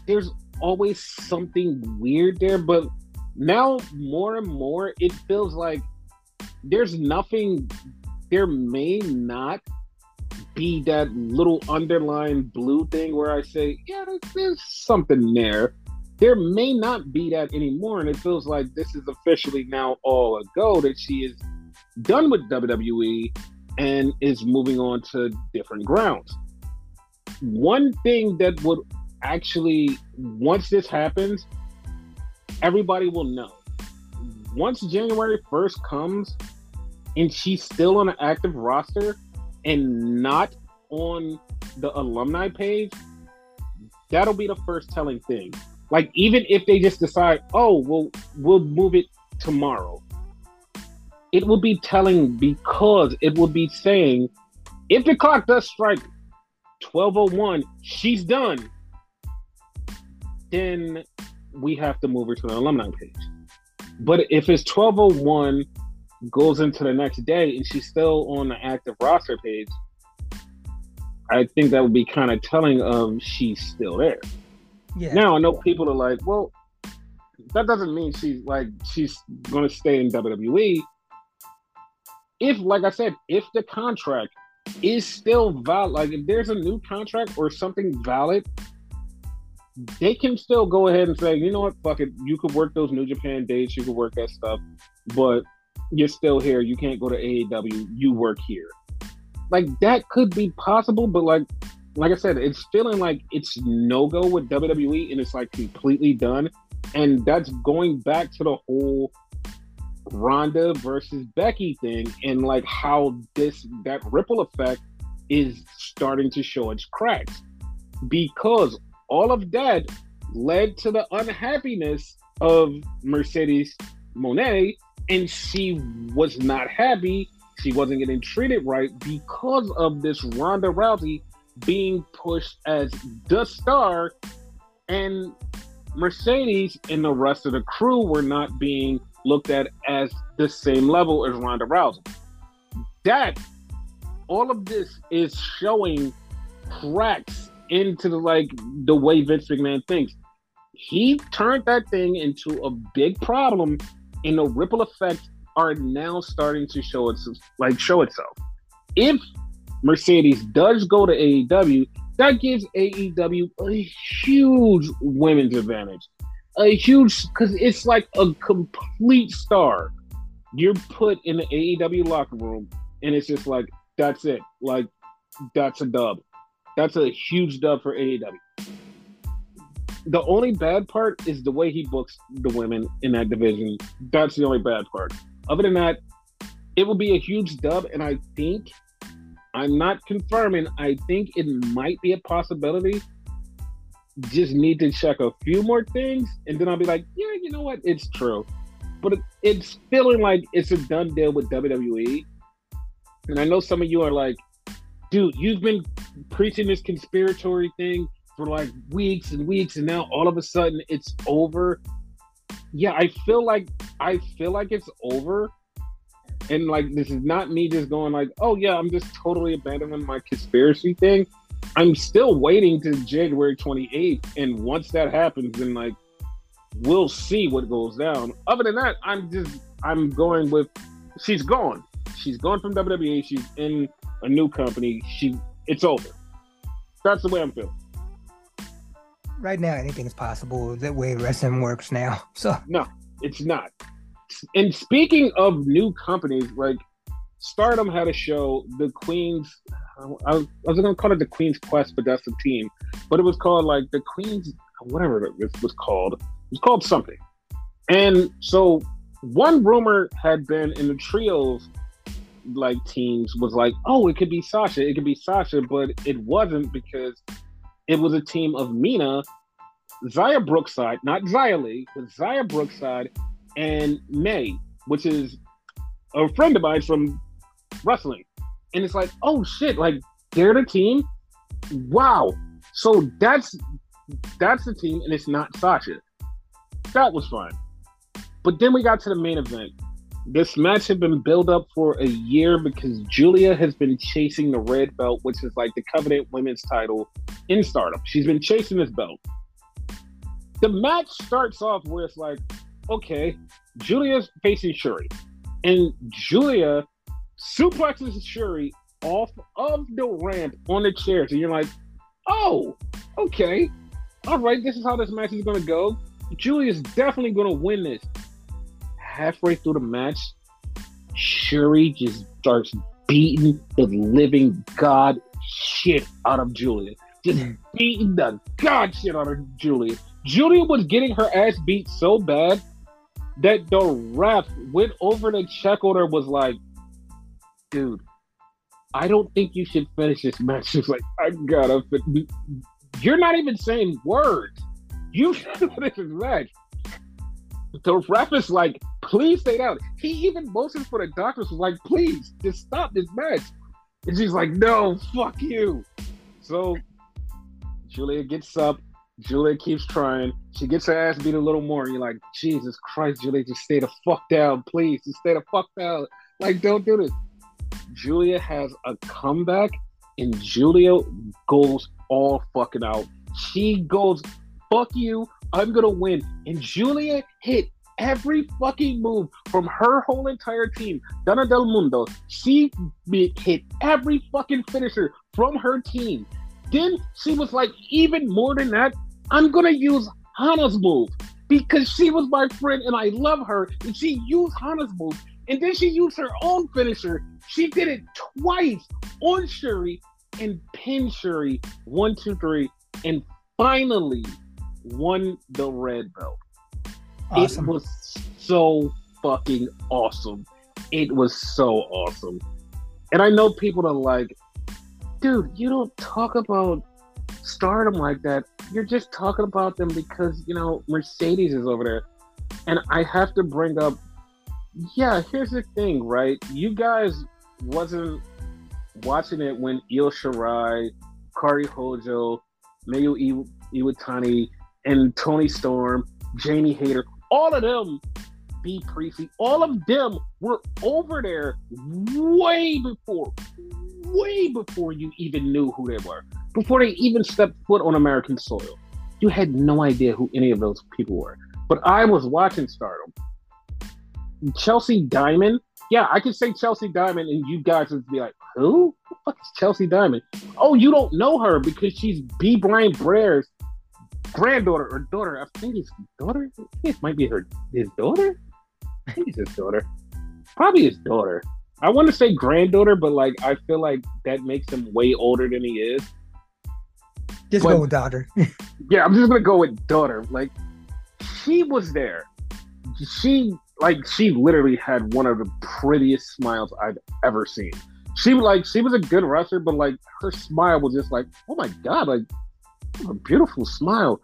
there's always something weird there, but now more and more it feels like there's nothing there may not be that little underlying blue thing where I say, yeah, there's, there's something there. There may not be that anymore, and it feels like this is officially now all a go that she is done with WWE and is moving on to different grounds. One thing that would actually, once this happens, everybody will know. Once January 1st comes and she's still on an active roster and not on the alumni page, that'll be the first telling thing. Like, even if they just decide, oh, well, we'll move it tomorrow, it will be telling because it will be saying, if the clock does strike 1201, she's done then we have to move her to the alumni page. But if it's 1201 goes into the next day and she's still on the active roster page, I think that would be kind of telling of she's still there. Yeah. Now I know people are like, well, that doesn't mean she's like she's gonna stay in WWE. If, like I said, if the contract is still valid, like if there's a new contract or something valid, they can still go ahead and say, you know what, fuck it, you could work those New Japan dates, you could work that stuff, but you're still here. You can't go to AEW. You work here. Like that could be possible, but like like I said, it's feeling like it's no go with WWE and it's like completely done. And that's going back to the whole Ronda versus Becky thing and like how this that ripple effect is starting to show its cracks because all of that led to the unhappiness of Mercedes Moné and she was not happy she wasn't getting treated right because of this Ronda Rousey being pushed as the star and Mercedes and the rest of the crew were not being looked at as the same level as Ronda Rousey. That all of this is showing cracks into the like the way Vince McMahon thinks. He turned that thing into a big problem, and the ripple effects are now starting to show its like show itself. If Mercedes does go to AEW, that gives AEW a huge women's advantage. A huge because it's like a complete star. You're put in the AEW locker room, and it's just like that's it. Like that's a dub. That's a huge dub for AEW. The only bad part is the way he books the women in that division. That's the only bad part. Other than that, it will be a huge dub, and I think I'm not confirming. I think it might be a possibility. Just need to check a few more things, and then I'll be like, yeah, you know what? It's true. But it's feeling like it's a done deal with WWE. And I know some of you are like, dude, you've been preaching this conspiratory thing for like weeks and weeks, and now all of a sudden it's over. Yeah, I feel like I feel like it's over and like this is not me just going like, oh yeah, I'm just totally abandoning my conspiracy thing. I'm still waiting to January 28th, and once that happens, then like we'll see what goes down. Other than that, I'm just I'm going with she's gone. She's gone from WWE. She's in a new company. She it's over. That's the way I'm feeling. Right now, anything is possible. That way wrestling works now. [laughs] So no, it's not and speaking of new companies, like Stardom had a show, the Queen's. I was, I was to call it the Queen's Quest, but that's the team. But it was called like the Queen's, whatever it was called. It was called something. And so one rumor had been in the trios like teams was like, oh, it could be Sasha, it could be Sasha, but it wasn't because it was a team of Mina, Xia Brookside, not Xia Li, but Xia Brookside and May, which is a friend of mine from wrestling. And it's like, oh shit, like they're the team. Wow. So that's that's the team, and it's not Sasha. That was fun. But then we got to the main event. This match had been built up for a year because Giulia has been chasing the red belt, which is like the Covenant Women's title in Stardom. She's been chasing this belt. The match starts off where it's like, okay, Giulia's facing Syuri, and Giulia suplexes Syuri off of the ramp on the chairs, and you're like, oh, okay, all right, this is how this match is gonna go. Giulia's definitely gonna win this. Halfway through the match, Syuri just starts beating the living god shit out of Giulia. Just [laughs] beating the god shit out of Giulia. Giulia was getting her ass beat so bad that the ref went over to check on her was like, dude, I don't think you should finish this match. [laughs] She's like, I gotta. You're not even saying words. You [laughs] finish this match. The ref is like, please stay down. He even motioned for the doctors was like, please, just stop this match. And she's like, no, fuck you. So Giulia gets up, Giulia keeps trying. She gets her ass beat a little more. And you're like, Jesus Christ, Giulia, just stay the fuck down, please. Just stay the fuck down. Like, don't do this. Giulia has a comeback, and Giulia goes all fucking out. She goes fuck you. I'm gonna win. And Giulia hit every fucking move from her whole entire team. Donna Del Mondo, she hit every fucking finisher from her team. Then she was like, even more than that, I'm gonna use Hana's move because she was my friend and I love her. And she used Hana's move. And then she used her own finisher. She did it twice on Syuri and pinned Syuri one, two, three, and finally won the red belt. Awesome. It was so fucking awesome. It was so awesome. And I know people are like, dude, you don't talk about stardom like that. You're just talking about them because, you know, Mercedes is over there. And I have to bring up, yeah, here's the thing, right? You guys wasn't watching it when Io Shirai, Kairi Hojo, Mayu Iwatani, and Toni Storm, Jamie Hayter, all of them, Bea Priestley, all of them were over there way before, way before you even knew who they were, before they even stepped foot on American soil. You had no idea who any of those people were. But I was watching Stardom. Chelsea Diamond, yeah, I could say Chelsea Diamond, and you guys would be like, who? the fuck is Chelsea Diamond? Oh, you don't know her because she's B. Brian Blair's granddaughter or daughter. I think it's daughter. It might be her his daughter. I think it's his daughter. Probably his daughter. I want to say granddaughter, but like I feel like that makes him way older than he is. Just but, go with daughter. yeah, I'm just gonna go with daughter. Like she was there. She like she literally had one of the prettiest smiles I've ever seen. She like she was a good wrestler, but like her smile was just like, oh my god, like a beautiful smile.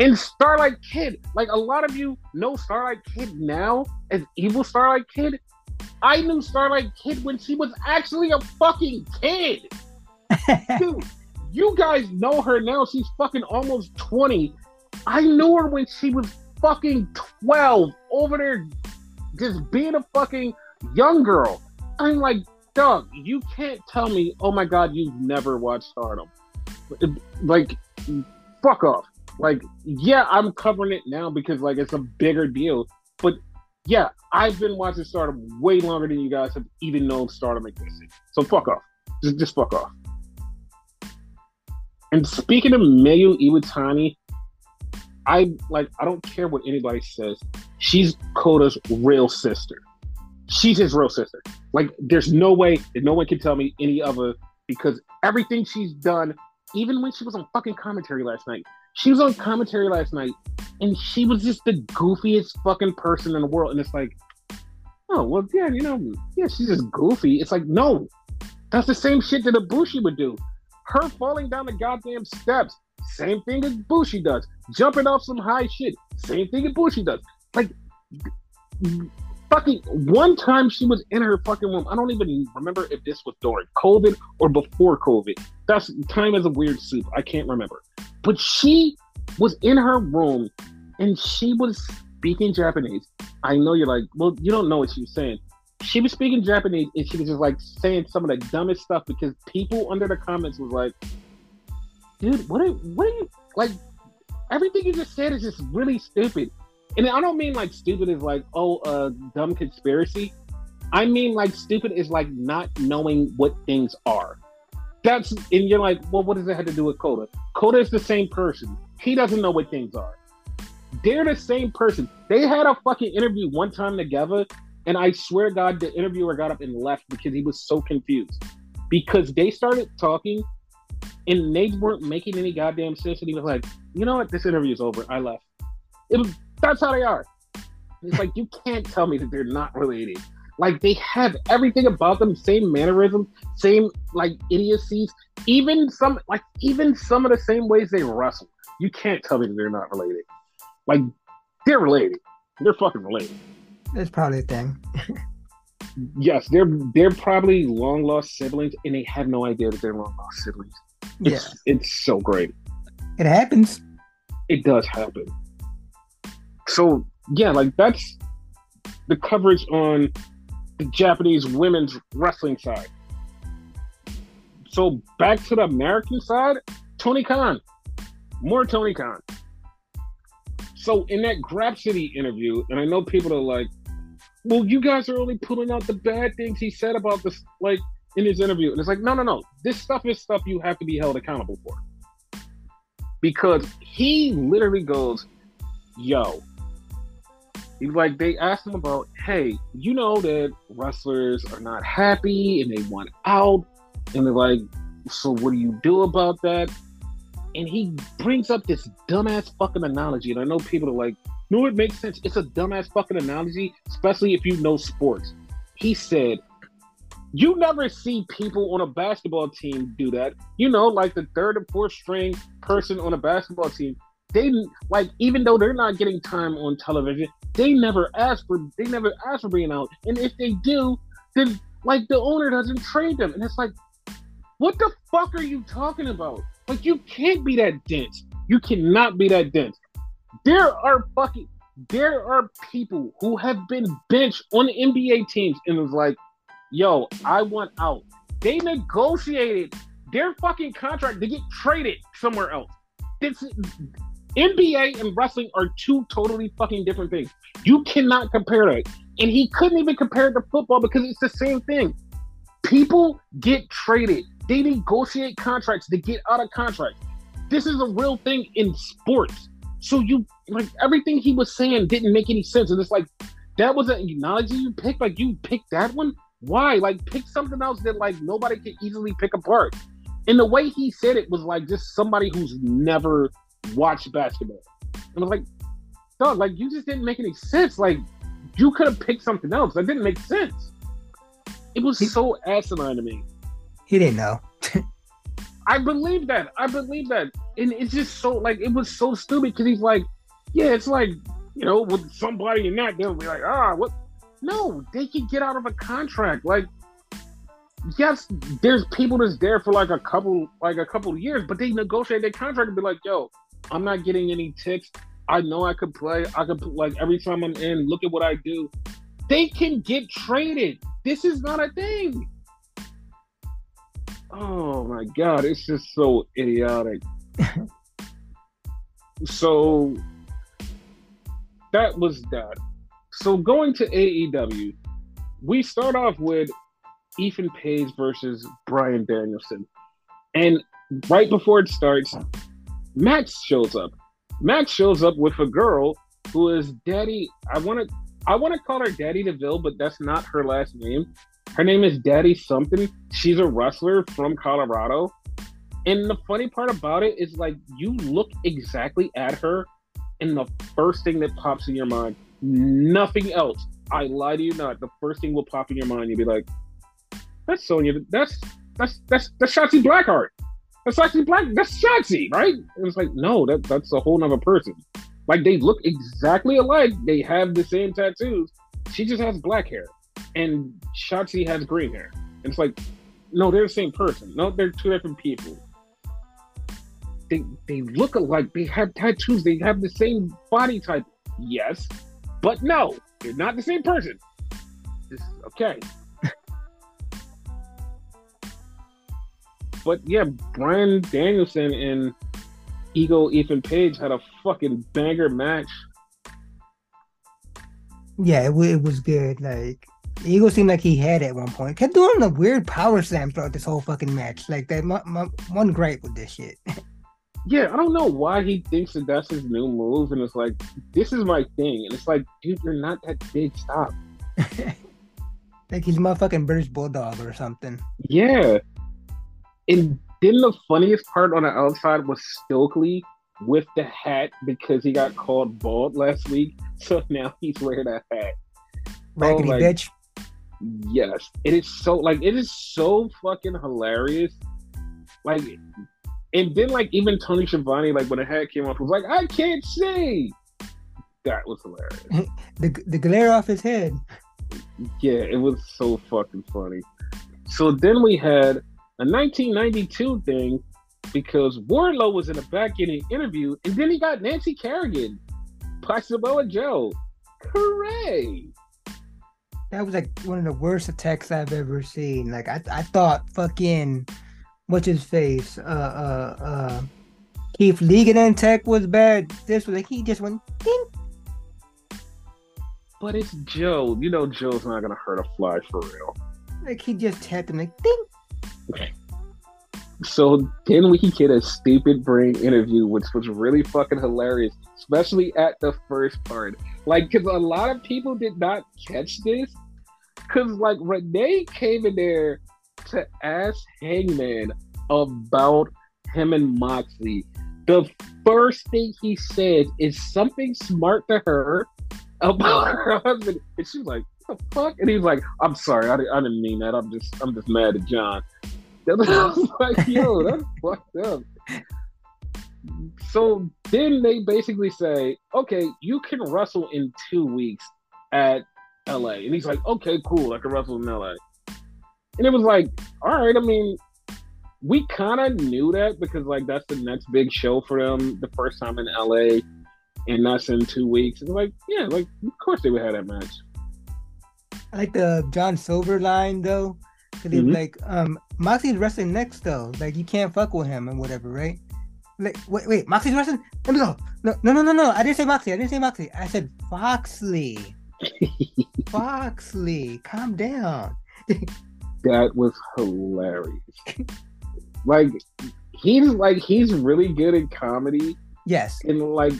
And Starlight Kid, like a lot of you know Starlight Kid now as evil Starlight Kid. I knew Starlight Kid when she was actually a fucking kid. [laughs] Dude, you guys know her now. She's fucking almost 20. I knew her when she was fucking 12 over there just being a fucking young girl. I'm like, Doug, you can't tell me, oh my god, you've never watched Stardom. Like, fuck off. Like, yeah, I'm covering it now because like it's a bigger deal. But yeah, I've been watching Stardom way longer than you guys have even known Stardom existed. So fuck off. Just just fuck off. And speaking of Mayu Iwatani, I like I don't care what anybody says. She's Kota's real sister. She's his real sister. Like there's no way that no one can tell me any other because everything she's done even when she was on fucking commentary last night, she was on commentary last night and she was just the goofiest fucking person in the world. And it's like, oh, well, yeah, you know, yeah, she's just goofy. It's like, no, that's the same shit that Ibushi would do. Her falling down the goddamn steps, same thing as Bushi does. Jumping off some high shit, same thing as Bushi does. Like, fucking one time she was in her fucking room. I don't even remember if this was during COVID or before COVID. That's time is a weird soup. I can't remember. But she was in her room and she was speaking Japanese. I know you're like, well, you don't know what she was saying. She was speaking Japanese and she was just like saying some of the dumbest stuff because people under the comments was like, dude, what are, what are you like? Everything you just said is just really stupid and I don't mean like stupid is like oh a uh, dumb conspiracy. I mean like stupid is like not knowing what things are. That's and you're like, well, what does it have to do with Kota? Kota is the same person. He doesn't know what things are. They're the same person. They had a fucking interview one time together, and I swear God, the interviewer got up and left because he was so confused. Because they started talking and they weren't making any goddamn sense. And he was like, you know what, this interview is over. I left. It was that's how they are. It's like you can't tell me that they're not related. Like they have everything about them, same mannerisms, same like idiocies, even some like even some of the same ways they wrestle. You can't tell me that they're not related. Like they're related. They're fucking related. That's probably a thing. yes, they're they're probably long lost siblings, and they have no idea that they're long lost siblings. It's, yeah, it's so great. It happens. It does happen. So yeah, like that's the coverage on the Japanese women's wrestling side. So back to the American side, Tony Khan, more Tony Khan. So in that Grapsody interview, and I know people are like, well, you guys are only pulling out the bad things he said about this, like in his interview. And it's like, no, no, no. This stuff is stuff you have to be held accountable for. Because he literally goes, yo, he's like, they asked him about, hey, you know that wrestlers are not happy and they want out. And they're like, so what do you do about that? And he brings up this dumbass fucking analogy. And I know people are like, no, it makes sense. It's a dumbass fucking analogy, especially if you know sports. He said, you never see people on a basketball team do that. You know, like the third or fourth string person on a basketball team. They like even though they're not getting time on television, they never ask for they never ask for being out. And if they do, then like the owner doesn't trade them. And it's like, what the fuck are you talking about? Like you can't be that dense. You cannot be that dense. There are fucking there are people who have been benched on NBA teams and was like, yo, I want out. They negotiated their fucking contract to get traded somewhere else. This NBA and wrestling are two totally fucking different things. You cannot compare that. And he couldn't even compare it to football because it's the same thing. People get traded. They negotiate contracts to get out of contracts. This is a real thing in sports. So you like everything he was saying didn't make any sense. And it's like that was an analogy you picked. Like you picked that one. Why? Like pick something else that like nobody can easily pick apart. And the way he said it was like just somebody who's never watched basketball. And I was like, dog, like you just didn't make any sense. Like you could have picked something else. That didn't make sense. It was he, so asinine to me. He didn't know. [laughs] I believe that. I believe that. And it's just so like it was so stupid because he's like, yeah, it's like, you know, with somebody in that, they'll be like, ah, what no, they can get out of a contract. Like, yes, there's people that's there for like a couple like a couple years, but they negotiate their contract and be like, yo, I'm not getting any ticks. I know I could play. I could like every time I'm in, look at what I do. They can get traded. This is not a thing. Oh my god, it's just so idiotic. [laughs] so that was that. So going to AEW, we start off with Ethan Page versus Bryan Danielson. And right before it starts, Max shows up. Max shows up with a girl who is Daddy. I want to I want to call her Daddy DeVille, but that's not her last name. Her name is Daddy something. She's a wrestler from Colorado. And the funny part about it is like you look exactly at her and the first thing that pops in your mind, nothing else. I lie to you not. The first thing will pop in your mind, you'll be like, that's Sonya. That's that's that's that's Shotzi Blackheart. That's actually Black. That's Shotzi, right? And it's like, no, that that's a whole nother person. Like they look exactly alike. They have the same tattoos. She just has black hair and Shotzi has green hair. And it's like, no, they're the same person. No, they're two different people. They they look alike. They have tattoos. They have the same body type. Yes, but no, they're not the same person. This okay. [laughs] but yeah, Bryan Danielson and Ego Ethan Page had a fucking banger match. Yeah, it, it was good. Like Eagle seemed like he had at one point. Kept doing the weird power slam throughout this whole fucking match. Like that, my, my one gripe with this shit. [laughs] yeah, I don't know why he thinks that that's his new move, and it's like this is my thing, and it's like, dude, you're not that big. Stop. [laughs] like he's my fucking British bulldog or something. Yeah, and then the funniest part on the outside was Stokely with the hat because he got called bald last week, [laughs] so now he's wearing a hat. Raggedy oh, like, bitch. Yes, it is so like it is so fucking hilarious. Like, and then like even Tony Schiavone, like when the hat came off, was like, "I can't see." That was hilarious. [laughs] the the glare off his head. Yeah, it was so fucking funny. So then we had a 1992 thing because Wardlow was in the back getting interviewed, and then he got Nancy Kerrigan, Samoa Joe. Hooray! That was like one of the worst attacks I've ever seen. Like I, I thought fucking what's his face, uh, uh, uh, Keith and Tech was bad. This was like he just went ding. But it's Joe. You know Joe's not gonna hurt a fly for real. Like he just tapped him like ding. Okay. So then we get a stupid brain interview, which was really fucking hilarious, especially at the first part. Like, because a lot of people did not catch this. Because, like, Renee came in there to ask Hangman about him and Moxley. The first thing he said is something smart to her about her husband, and she's like, "What the fuck?" And he's like, "I'm sorry, I, I didn't mean that. I'm just, I'm just mad at John." [laughs] I was like, "Yo, that's [laughs] fucked up." So then they basically say, "Okay, you can wrestle in two weeks at LA," and he's like, "Okay, cool, I can wrestle in LA." And it was like, all right, I mean, we kind of knew that because like that's the next big show for them, the first time in LA, and that's in two weeks. It's like, yeah, like of course they would have that match. I like the John Silver line though, because mm-hmm. like um Moxie's wrestling next though, like you can't fuck with him and whatever, right? Like wait, wait, Moxie's wrestling. Let me go. No, no, no, no, no. I didn't say Moxie. I didn't say Moxie. I said Foxley. Foxley, calm down. [laughs] that was hilarious. like he's like he's really good at comedy. Yes. And like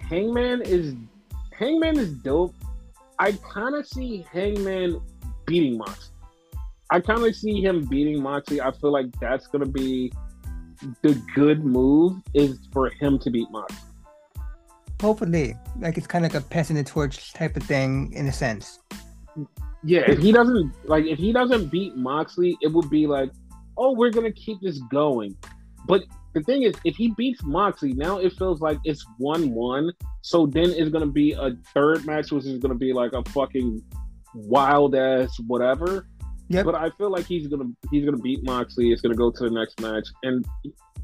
Hangman is Hangman is dope. I kind of see Hangman beating Moxley. I kind of see him beating Moxley. I feel like that's gonna be the good move is for him to beat Moxley. Hopefully, like it's kind of like a passing the torch type of thing in a sense. Yeah, if he doesn't like if he doesn't beat Moxley, it would be like, oh, we're gonna keep this going. But the thing is, if he beats Moxley, now it feels like it's one one. So then it's gonna be a third match, which is gonna be like a fucking wild ass whatever. Yeah. But I feel like he's gonna he's gonna beat Moxley. It's gonna go to the next match, and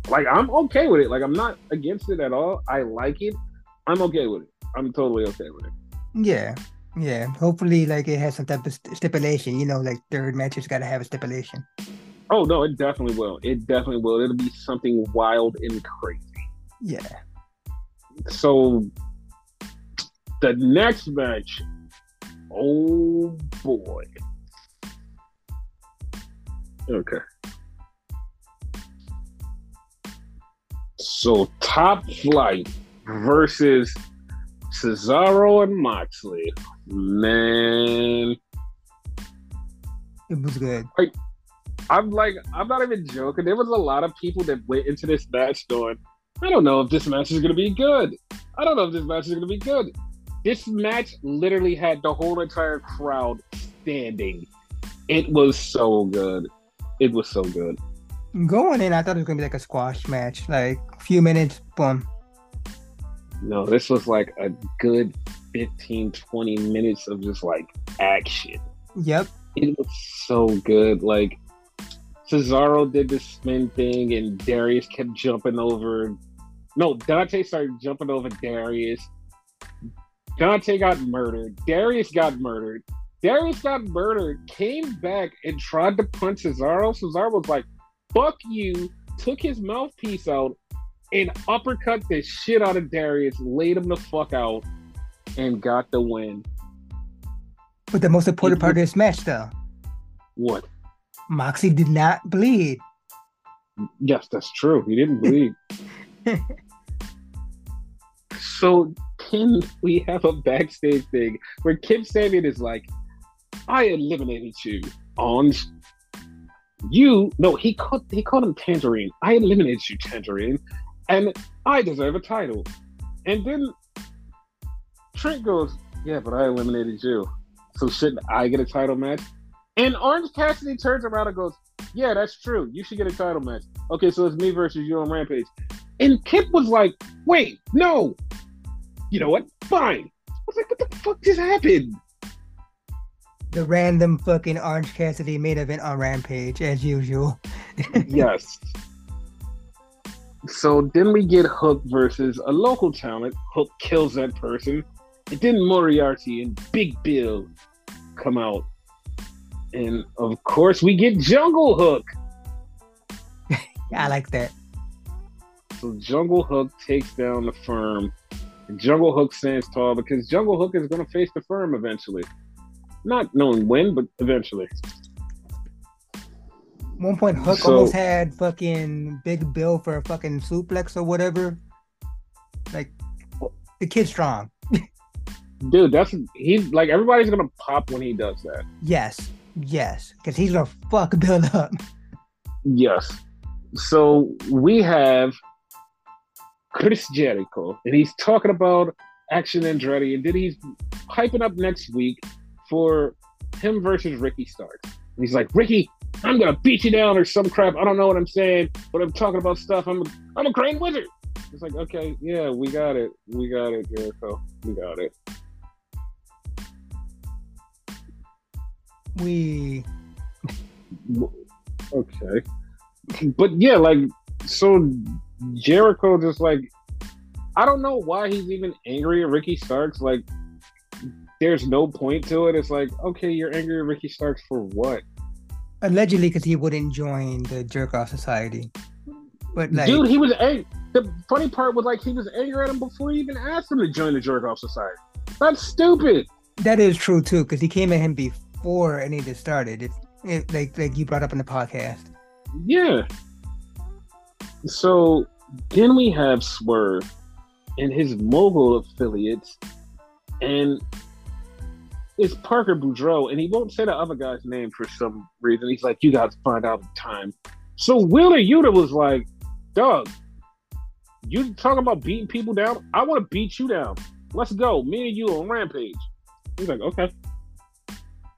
like I'm okay with it. Like I'm not against it at all. I like it. I'm okay with it. I'm totally okay with it. Yeah, yeah, hopefully, like it has some type of stipulation. You know, like third match matches got to have a stipulation. Oh no, it definitely will. It definitely will. It'll be something wild and crazy. Yeah. So the next match, oh boy. Okay. So top flight versus Cesaro and Moxley. Man. It was good. Like, I'm like, I'm not even joking. There was a lot of people that went into this match going, I don't know if this match is going to be good. I don't know if this match is going to be good. This match literally had the whole entire crowd standing. It was so good. It was so good. Going in, I thought it was going to be like a squash match, like a few minutes, boom. No, this was like a good 15, 20 minutes of just like action. Yep. It was so good. Like Cesaro did the spin thing and Darius kept jumping over. No, Dante started jumping over Darius. Dante got murdered. Darius got murdered. Darius got murdered, came back and tried to punch Cesaro. Cesaro was like, fuck you, took his mouthpiece out and uppercut the shit out of Darius, laid him the fuck out, and got the win. But the most important part of this match, though. What? Moxie did not bleed. Yes, that's true. He didn't bleed. [laughs] so can we have a backstage thing where Kip Sabian is like, I eliminated you on you no he called he called him tangerine i eliminated you tangerine and I deserve a title. And then Trent goes, Yeah, but I eliminated you. So shouldn't I get a title match? And Orange Cassidy turns around and goes, Yeah, that's true. You should get a title match. Okay, so it's me versus you on Rampage. And Kip was like, Wait, no. You know what? Fine. I was like, What the fuck just happened? The random fucking Orange Cassidy main event on Rampage, as usual. [laughs] yes. So then we get Hook versus a local talent. Hook kills that person. And then Moriarty and Big Bill come out. And of course, we get Jungle Hook. [laughs] I like that. So Jungle Hook takes down the firm. Jungle Hook stands tall because Jungle Hook is going to face the firm eventually. Not knowing when, but eventually. One point, Hook so, almost had fucking Big Bill for a fucking suplex or whatever. Like, the kid's strong. Dude, that's he's like everybody's gonna pop when he does that. Yes, yes, because he's gonna fuck Bill up. Yes. So we have Chris Jericho, and he's talking about Action Andretti, and then he's hyping up next week for him versus Ricky Starks. And he's like, Ricky, I'm gonna beat you down or some crap. I don't know what I'm saying, but I'm talking about stuff. I'm a, I'm a crane wizard. It's like, okay, yeah, we got it. We got it, Jericho. We got it. We okay. But yeah, like so Jericho just like I don't know why he's even angry at Ricky Starks. Like there's no point to it. It's like, okay, you're angry at Ricky Starks for what? Allegedly, because he wouldn't join the Jerk Off Society. But like, dude, he was angry. The funny part was like he was angry at him before he even asked him to join the Jerk Off Society. That's stupid. That is true too, because he came at him before any of this started. It's it, like like you brought up in the podcast. Yeah. So then we have Swerve and his mogul affiliates, and it's Parker Boudreaux, and he won't say the other guy's name for some reason. He's like, "You guys find out in time." So Wheeler Yuta was like, "Doug, you talking about beating people down? I want to beat you down. Let's go, me and you on Rampage." He's like, "Okay."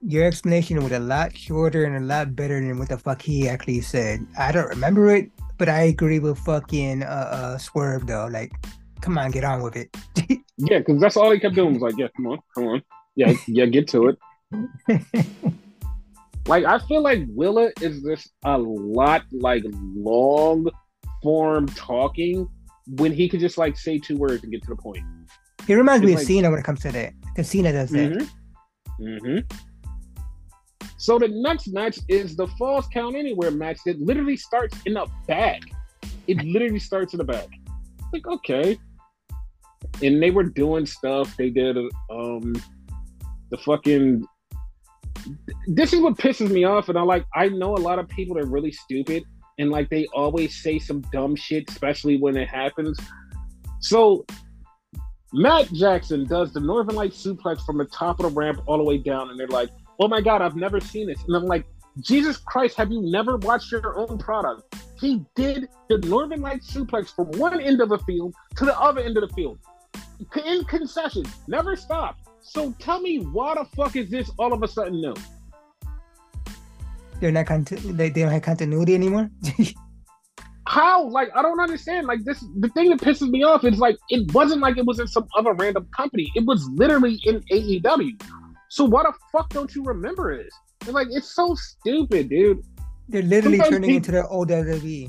Your explanation was a lot shorter and a lot better than what the fuck he actually said. I don't remember it, but I agree with fucking uh, uh Swerve though. Like, come on, get on with it. [laughs] yeah, because that's all he kept doing was like, yeah, come on, come on. Yeah, yeah, get to it. [laughs] like I feel like Wheeler is just a lot like long form talking when he could just like say two words and get to the point. He reminds it's me like, of Cena when it comes to that. Because Cena does that. Mm-hmm. mm-hmm. So the next match is the Falls Count Anywhere match that literally starts in the back. It literally starts in the back. Like okay, and they were doing stuff. They did um the fucking. This is what pisses me off, and I like. I know a lot of people are really stupid, and like they always say some dumb shit, especially when it happens. So Matt Jackson does the Northern Light suplex from the top of the ramp all the way down, and they're like, "Oh my god, I've never seen this," and I'm like, "Jesus Christ, have you never watched your own product?" He did the Northern Light suplex from one end of the field to the other end of the field in concession, never stopped. So tell me, why the fuck is this all of a sudden new? They're not conti- they, they don't have continuity anymore. [laughs] How? Like I don't understand. Like this, the thing that pisses me off is like it wasn't like it was in some other random company. It was literally in AEW. So why the fuck don't you remember it? It's like it's so stupid, dude. They're literally Sometimes turning people, into the old WWE.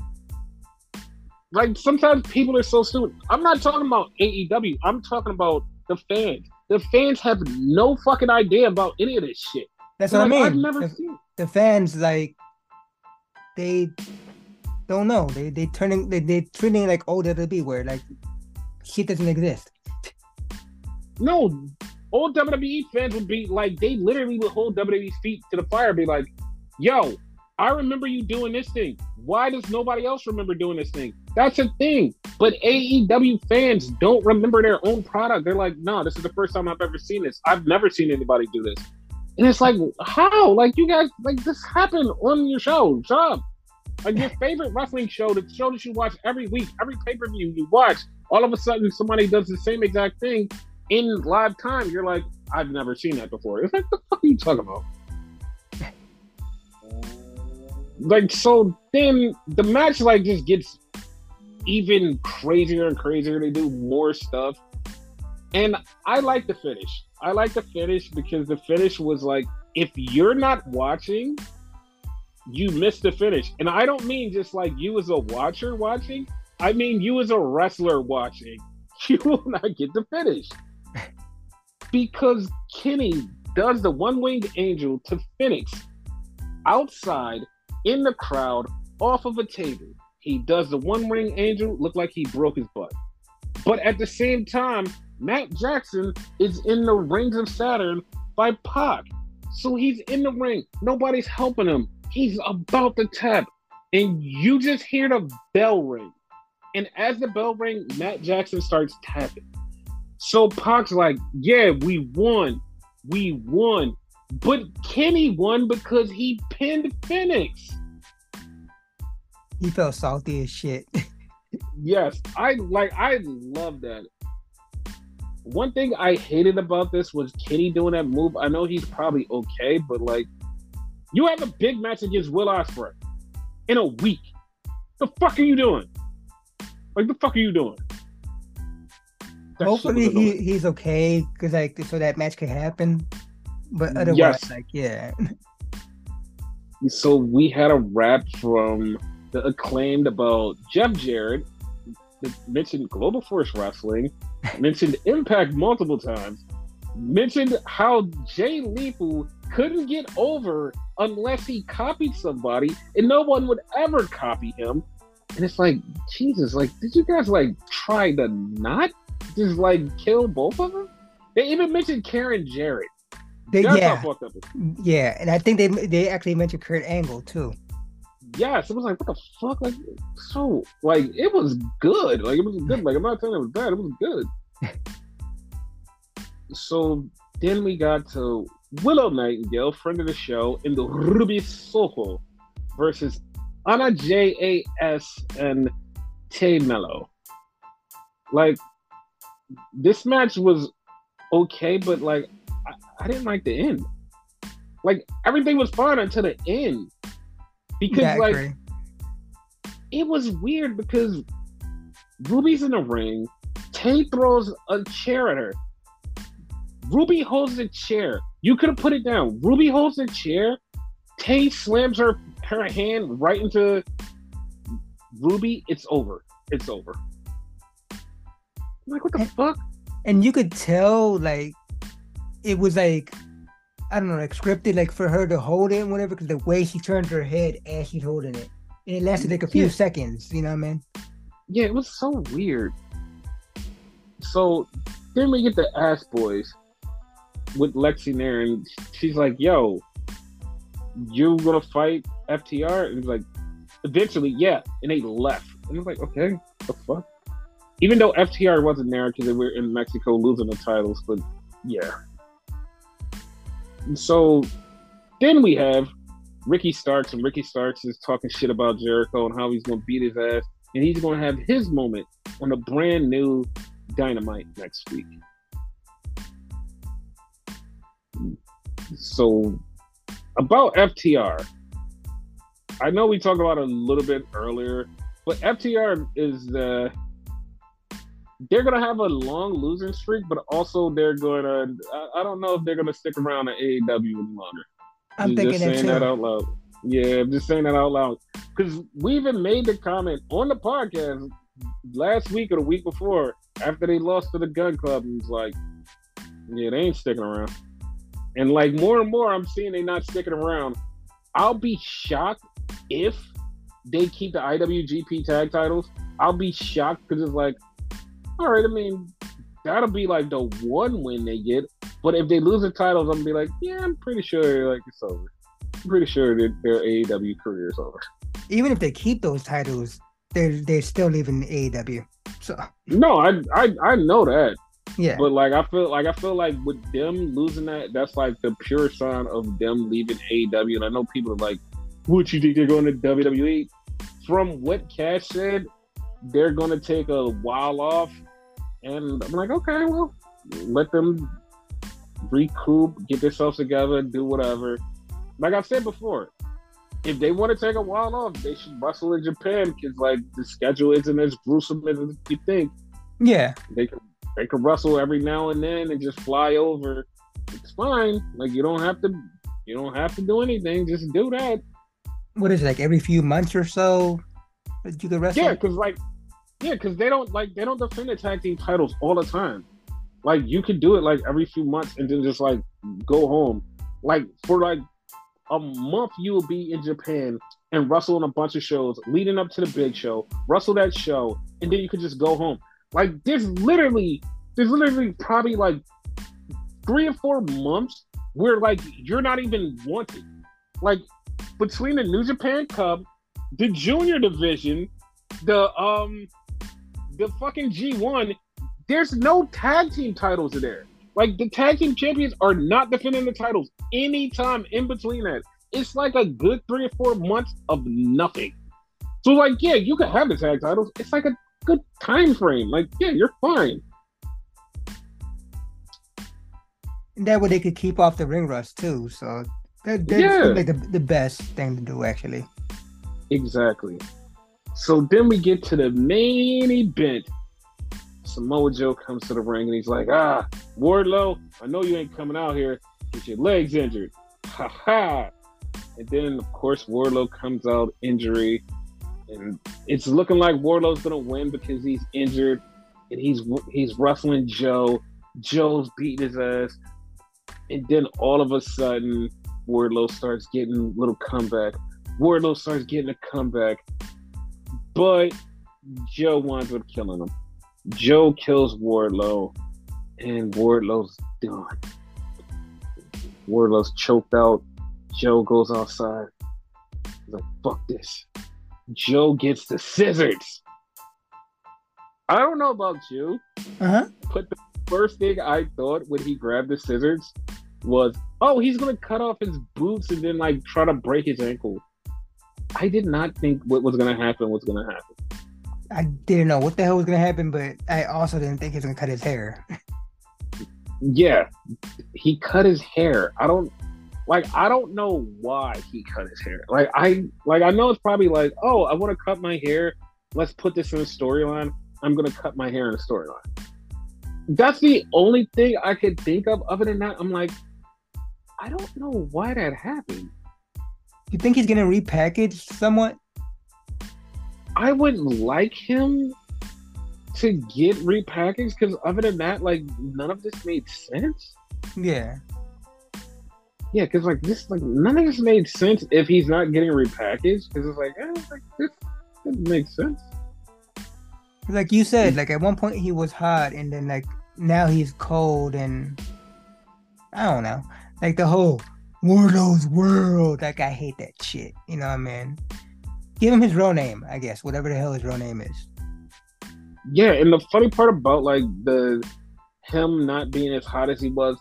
Like sometimes people are so stupid. I'm not talking about AEW. I'm talking about the fans. The fans have no fucking idea about any of this shit. That's what like, I mean. I've never the, seen. The fans like they don't know. They they turning they they treating like old WWE where like shit doesn't exist. No, old WWE fans would be like they literally would hold WWE's feet to the fire, be like, "Yo, I remember you doing this thing. Why does nobody else remember doing this thing? That's a thing. But AEW fans don't remember their own product. They're like, no, this is the first time I've ever seen this. I've never seen anybody do this. And it's like, how? Like, you guys, like, this happened on your show. Shut up. Like, your favorite wrestling show, the show that you watch every week, every pay per view you watch, all of a sudden somebody does the same exact thing in live time. You're like, I've never seen that before. It's like, the fuck are you talking about? like so then the match like just gets even crazier and crazier. They do more stuff. And I like the finish. I like the finish because the finish was like, if you're not watching, you miss the finish. And I don't mean just like you as a watcher watching. I mean you as a wrestler watching. [laughs] You will not get the finish. [laughs] because Kenny does the one winged angel to Fenix outside in the crowd off of a table. He does the one winged angel look like he broke his butt. But at the same time, Matt Jackson is in the rings of Saturn by Pac. So he's in the ring. Nobody's helping him. He's about to tap. And you just hear the bell ring. And as the bell ring, Matt Jackson starts tapping. So Pac's like, yeah, we won. We won. But Kenny won because he pinned Fenix. He felt salty as shit. [laughs] yes, I like I love that. One thing I hated about this was Kenny doing that move. I know he's probably okay, but like you have a big match against Will Ospreay in a week. The fuck are you doing? Like the fuck are you doing? That's Hopefully he, he's okay because like so that match can happen. But otherwise, yes. like yeah. So we had a rap from the acclaimed about Jeff Jarrett, mentioned Global Force Wrestling, [laughs] mentioned Impact multiple times, mentioned how Jay Lethal couldn't get over unless he copied somebody, and no one would ever copy him. And it's like, Jesus, like, did you guys like try to not just like kill both of them? They even mentioned Karen Jarrett. They, yeah, yeah, and I think they they actually mentioned Kurt Angle too yes, it was like, what the fuck? Like, so, like, it was good. Like, it was good. Like, I'm not saying it was bad. It was good. [laughs] so then we got to Willow Nightingale, friend of the show, in the Ruby Soho versus Anna Jay A S and Tay Melo. Like, this match was okay, but like, I, I didn't like the end. Like, everything was fine until the end because yeah, like it was weird because Ruby's in the ring. Tay throws a chair at her. Ruby holds the chair. You could have put it down. Ruby holds the chair. Tay slams her her hand right into Ruby. It's over. It's over. I'm like what the and, fuck? And you could tell like it was like I don't know, like scripted, like for her to hold it, and whatever, because the way she turned her head as she's holding it, and it lasted like a few yeah. seconds. You know what I mean? Yeah, it was so weird. So then we get the Ass Boys with Lexi there, and she's like, "Yo, you gonna fight FTR?" And he's like, "Eventually, yeah." And they left, and I'm like, "Okay, the fuck." Even though FTR wasn't there because they were in Mexico losing the titles, but yeah, so then we have Ricky Starks, and Ricky Starks is talking shit about Jericho and how he's going to beat his ass, and he's going to have his moment on a brand new Dynamite next week. So about FTR, I know we talked about it a little bit earlier, but FTR is uh, they're gonna have a long losing streak, but also they're gonna. I, I don't know if they're gonna stick around at AEW any longer. I'm thinking just saying that out loud. Yeah, I'm just saying that out loud because we even made the comment on the podcast last week or the week before after they lost to the Gunn Club, and was like, yeah, they ain't sticking around. And like more and more, I'm seeing they not sticking around. I'll be shocked if they keep the IWGP tag titles. I'll be shocked because it's like all right, I mean, that'll be like the one win they get. But if they lose the titles, I'm gonna be like, yeah, I'm pretty sure like it's over. I'm pretty sure that their AEW career is over. Even if they keep those titles, they're they're still leaving AEW. So no, I I I know that. Yeah. But like I feel like I feel like with them losing that, that's like the pure sign of them leaving AEW. And I know people are like, "What you think they're going to WWE?" From what Cash said, they're going to take a while off and I'm like, okay, well, let them recoup, get themselves together, do whatever. Like I said before, if they want to take a while off, they should wrestle in Japan because like the schedule isn't as gruesome as you think. Yeah, they can they can wrestle every now and then and just fly over. It's fine. Like you don't have to you don't have to do anything. Just do that. What is it, like every few months or so? You could wrestle. Yeah, because like yeah, because they don't like they don't defend the tag team titles all the time. Like you could do it like every few months and then just like go home. Like for like a month you will be in Japan and wrestle on a bunch of shows leading up to the big show, wrestle that show, and then you could just go home. Like there's literally there's literally probably like three or four months where like you're not even wanted. Like between the New Japan Cup, the junior division, the um the fucking G1, there's no tag team titles there. Like the tag team champions are not defending the titles anytime in between that. It's like a good three or four months of nothing. So like, yeah, you can have the tag titles. It's like a good time frame. Like, yeah, you're fine. And that way they could keep off the ring rust too. So that, that's yeah. like the, the best thing to do actually. Exactly. So then we get to the main event. Samoa Joe comes to the ring and he's like, ah, Wardlow, I know you ain't coming out here Get your leg's injured. [laughs] Ha ha. And then, of course, Wardlow comes out injury. And it's looking like Wardlow's going to win because he's injured. And he's he's wrestling Joe. Joe's beating his ass. And then all of a sudden, Wardlow starts getting a little comeback. Wardlow starts getting a comeback. But Joe winds up killing him. Joe kills Wardlow, and Wardlow's done. Wardlow's choked out. Joe goes outside. He's like, fuck this. Joe gets the scissors. I don't know about you, uh-huh. but the first thing I thought when he grabbed the scissors was, oh, he's gonna cut off his boots and then like try to break his ankle. I did not think what was gonna happen was gonna happen. I didn't know what the hell was gonna happen, but I also didn't think he was gonna cut his hair. yeah, he cut his hair. I don't like. I don't know why he cut his hair. Like I like. I know it's probably like, oh, I want to cut my hair. Let's put this in a storyline. I'm gonna cut my hair in a storyline. That's the only thing I could think of. Other than that, I'm like, I don't know why that happened. You think he's gonna repackage somewhat? I would like him to get repackaged because other than that, like none of this made sense. Yeah. Yeah, because like this, like none of this made sense if he's not getting repackaged. Because it's like, eh, like this doesn't make sense. Like you said, like at one point he was hot, and then like now he's cold, and I don't know, like the whole Wardlow's world. Like I hate that shit. You know what I mean? Give him his real name, I guess, whatever the hell his real name is. Yeah, and the funny part about like the him not being as hot as he was,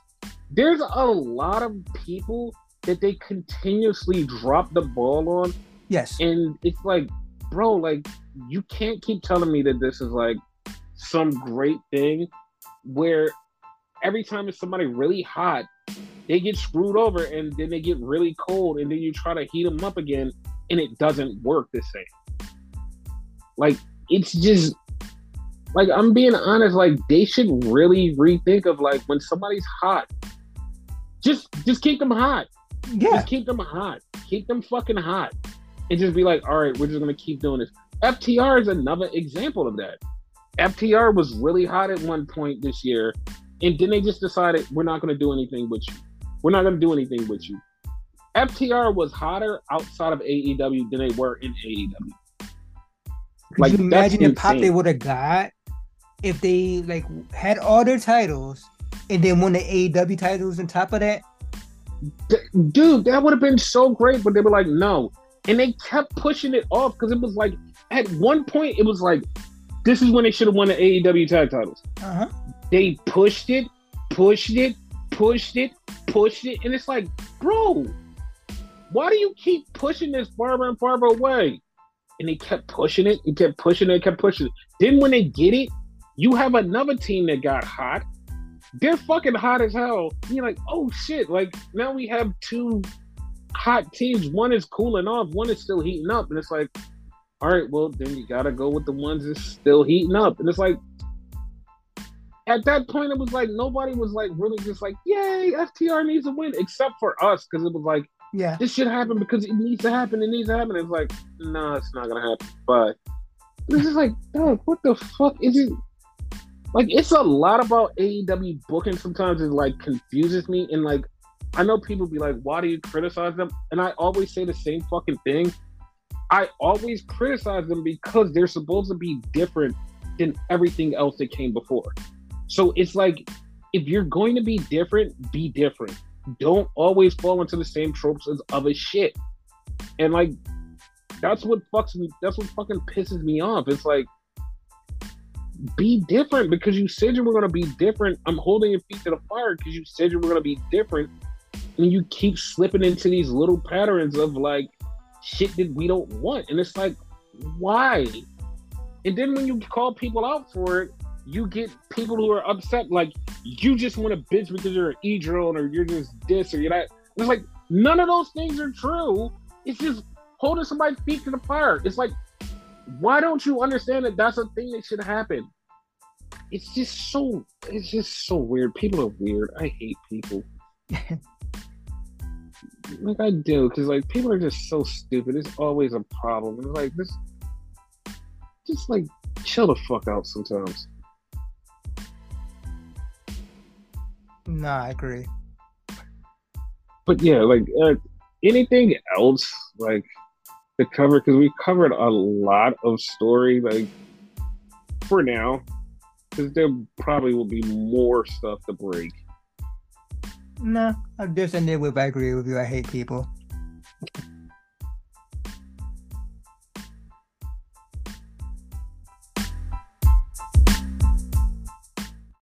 there's a lot of people that they continuously drop the ball on. Yes. And it's like, bro, like you can't keep telling me that this is like some great thing where every time it's somebody really hot, they get screwed over and then they get really cold and then you try to heat them up again and it doesn't work the same. Like it's just like I'm being honest, like they should really rethink of like when somebody's hot, just just keep them hot. Yeah. Just keep them hot. Keep them fucking hot. And just be like, all right, we're just gonna keep doing this. FTR is another example of that. FTR was really hot at one point this year, and then they just decided we're not gonna do anything with you. We're not gonna do anything with you. FTR was hotter outside of AEW than they were in AEW. Could like, you imagine the pop they would have got if they like had all their titles and then won the AEW titles on top of that? Dude, that would have been so great, but they were like, no. And they kept pushing it off because it was like, at one point, it was like, this is when they should have won the AEW tag titles. Uh-huh. They pushed it, pushed it, pushed it, pushed it, and it's like, bro, why do you keep pushing this farther and farther away? And they kept pushing it and kept pushing it, kept pushing it. Then when they get it, you have another team that got hot. They're fucking hot as hell. You're like, oh shit! Like now we have two hot teams. One is cooling off, one is still heating up, and it's like, all right, well then you gotta go with the ones that's still heating up. And it's like, at that point, it was like nobody was like really just like, yay, FTR needs a win, except for us, because it was like, yeah. This should happen because it needs to happen. It needs to happen. It's like, no, nah, it's not gonna happen. But this is like, dog, what the fuck is it? Like, it's a lot about AEW booking. Sometimes it like confuses me, and like, I know people be like, why do you criticize them? And I always say the same fucking thing. I always criticize them because they're supposed to be different than everything else that came before. So it's like, if you're going to be different, be different. Don't always fall into the same tropes as other shit. And like, that's what fucks me. That's what fucking pisses me off. It's like, be different because you said you were going to be different. I'm holding your feet to the fire because you said you were going to be different. And you keep slipping into these little patterns of like shit that we don't want. And it's like, why? And then when you call people out for it, you get people who are upset. Like, you just want to bitch because you're an e drone or you're just this or you're that. It's like, none of those things are true. It's just holding somebody's feet to the fire. It's like, why don't you understand that that's a thing that should happen? It's just so, it's just so weird. People are weird. I hate people. [laughs] like I do, because like people are just so stupid. It's always a problem. It's like this, just like chill the fuck out sometimes. Nah, I agree. But yeah, like uh, anything else, like the cover, because we covered a lot of story, like for now, because there probably will be more stuff to break. No, I just ended with I agree with you. I hate people.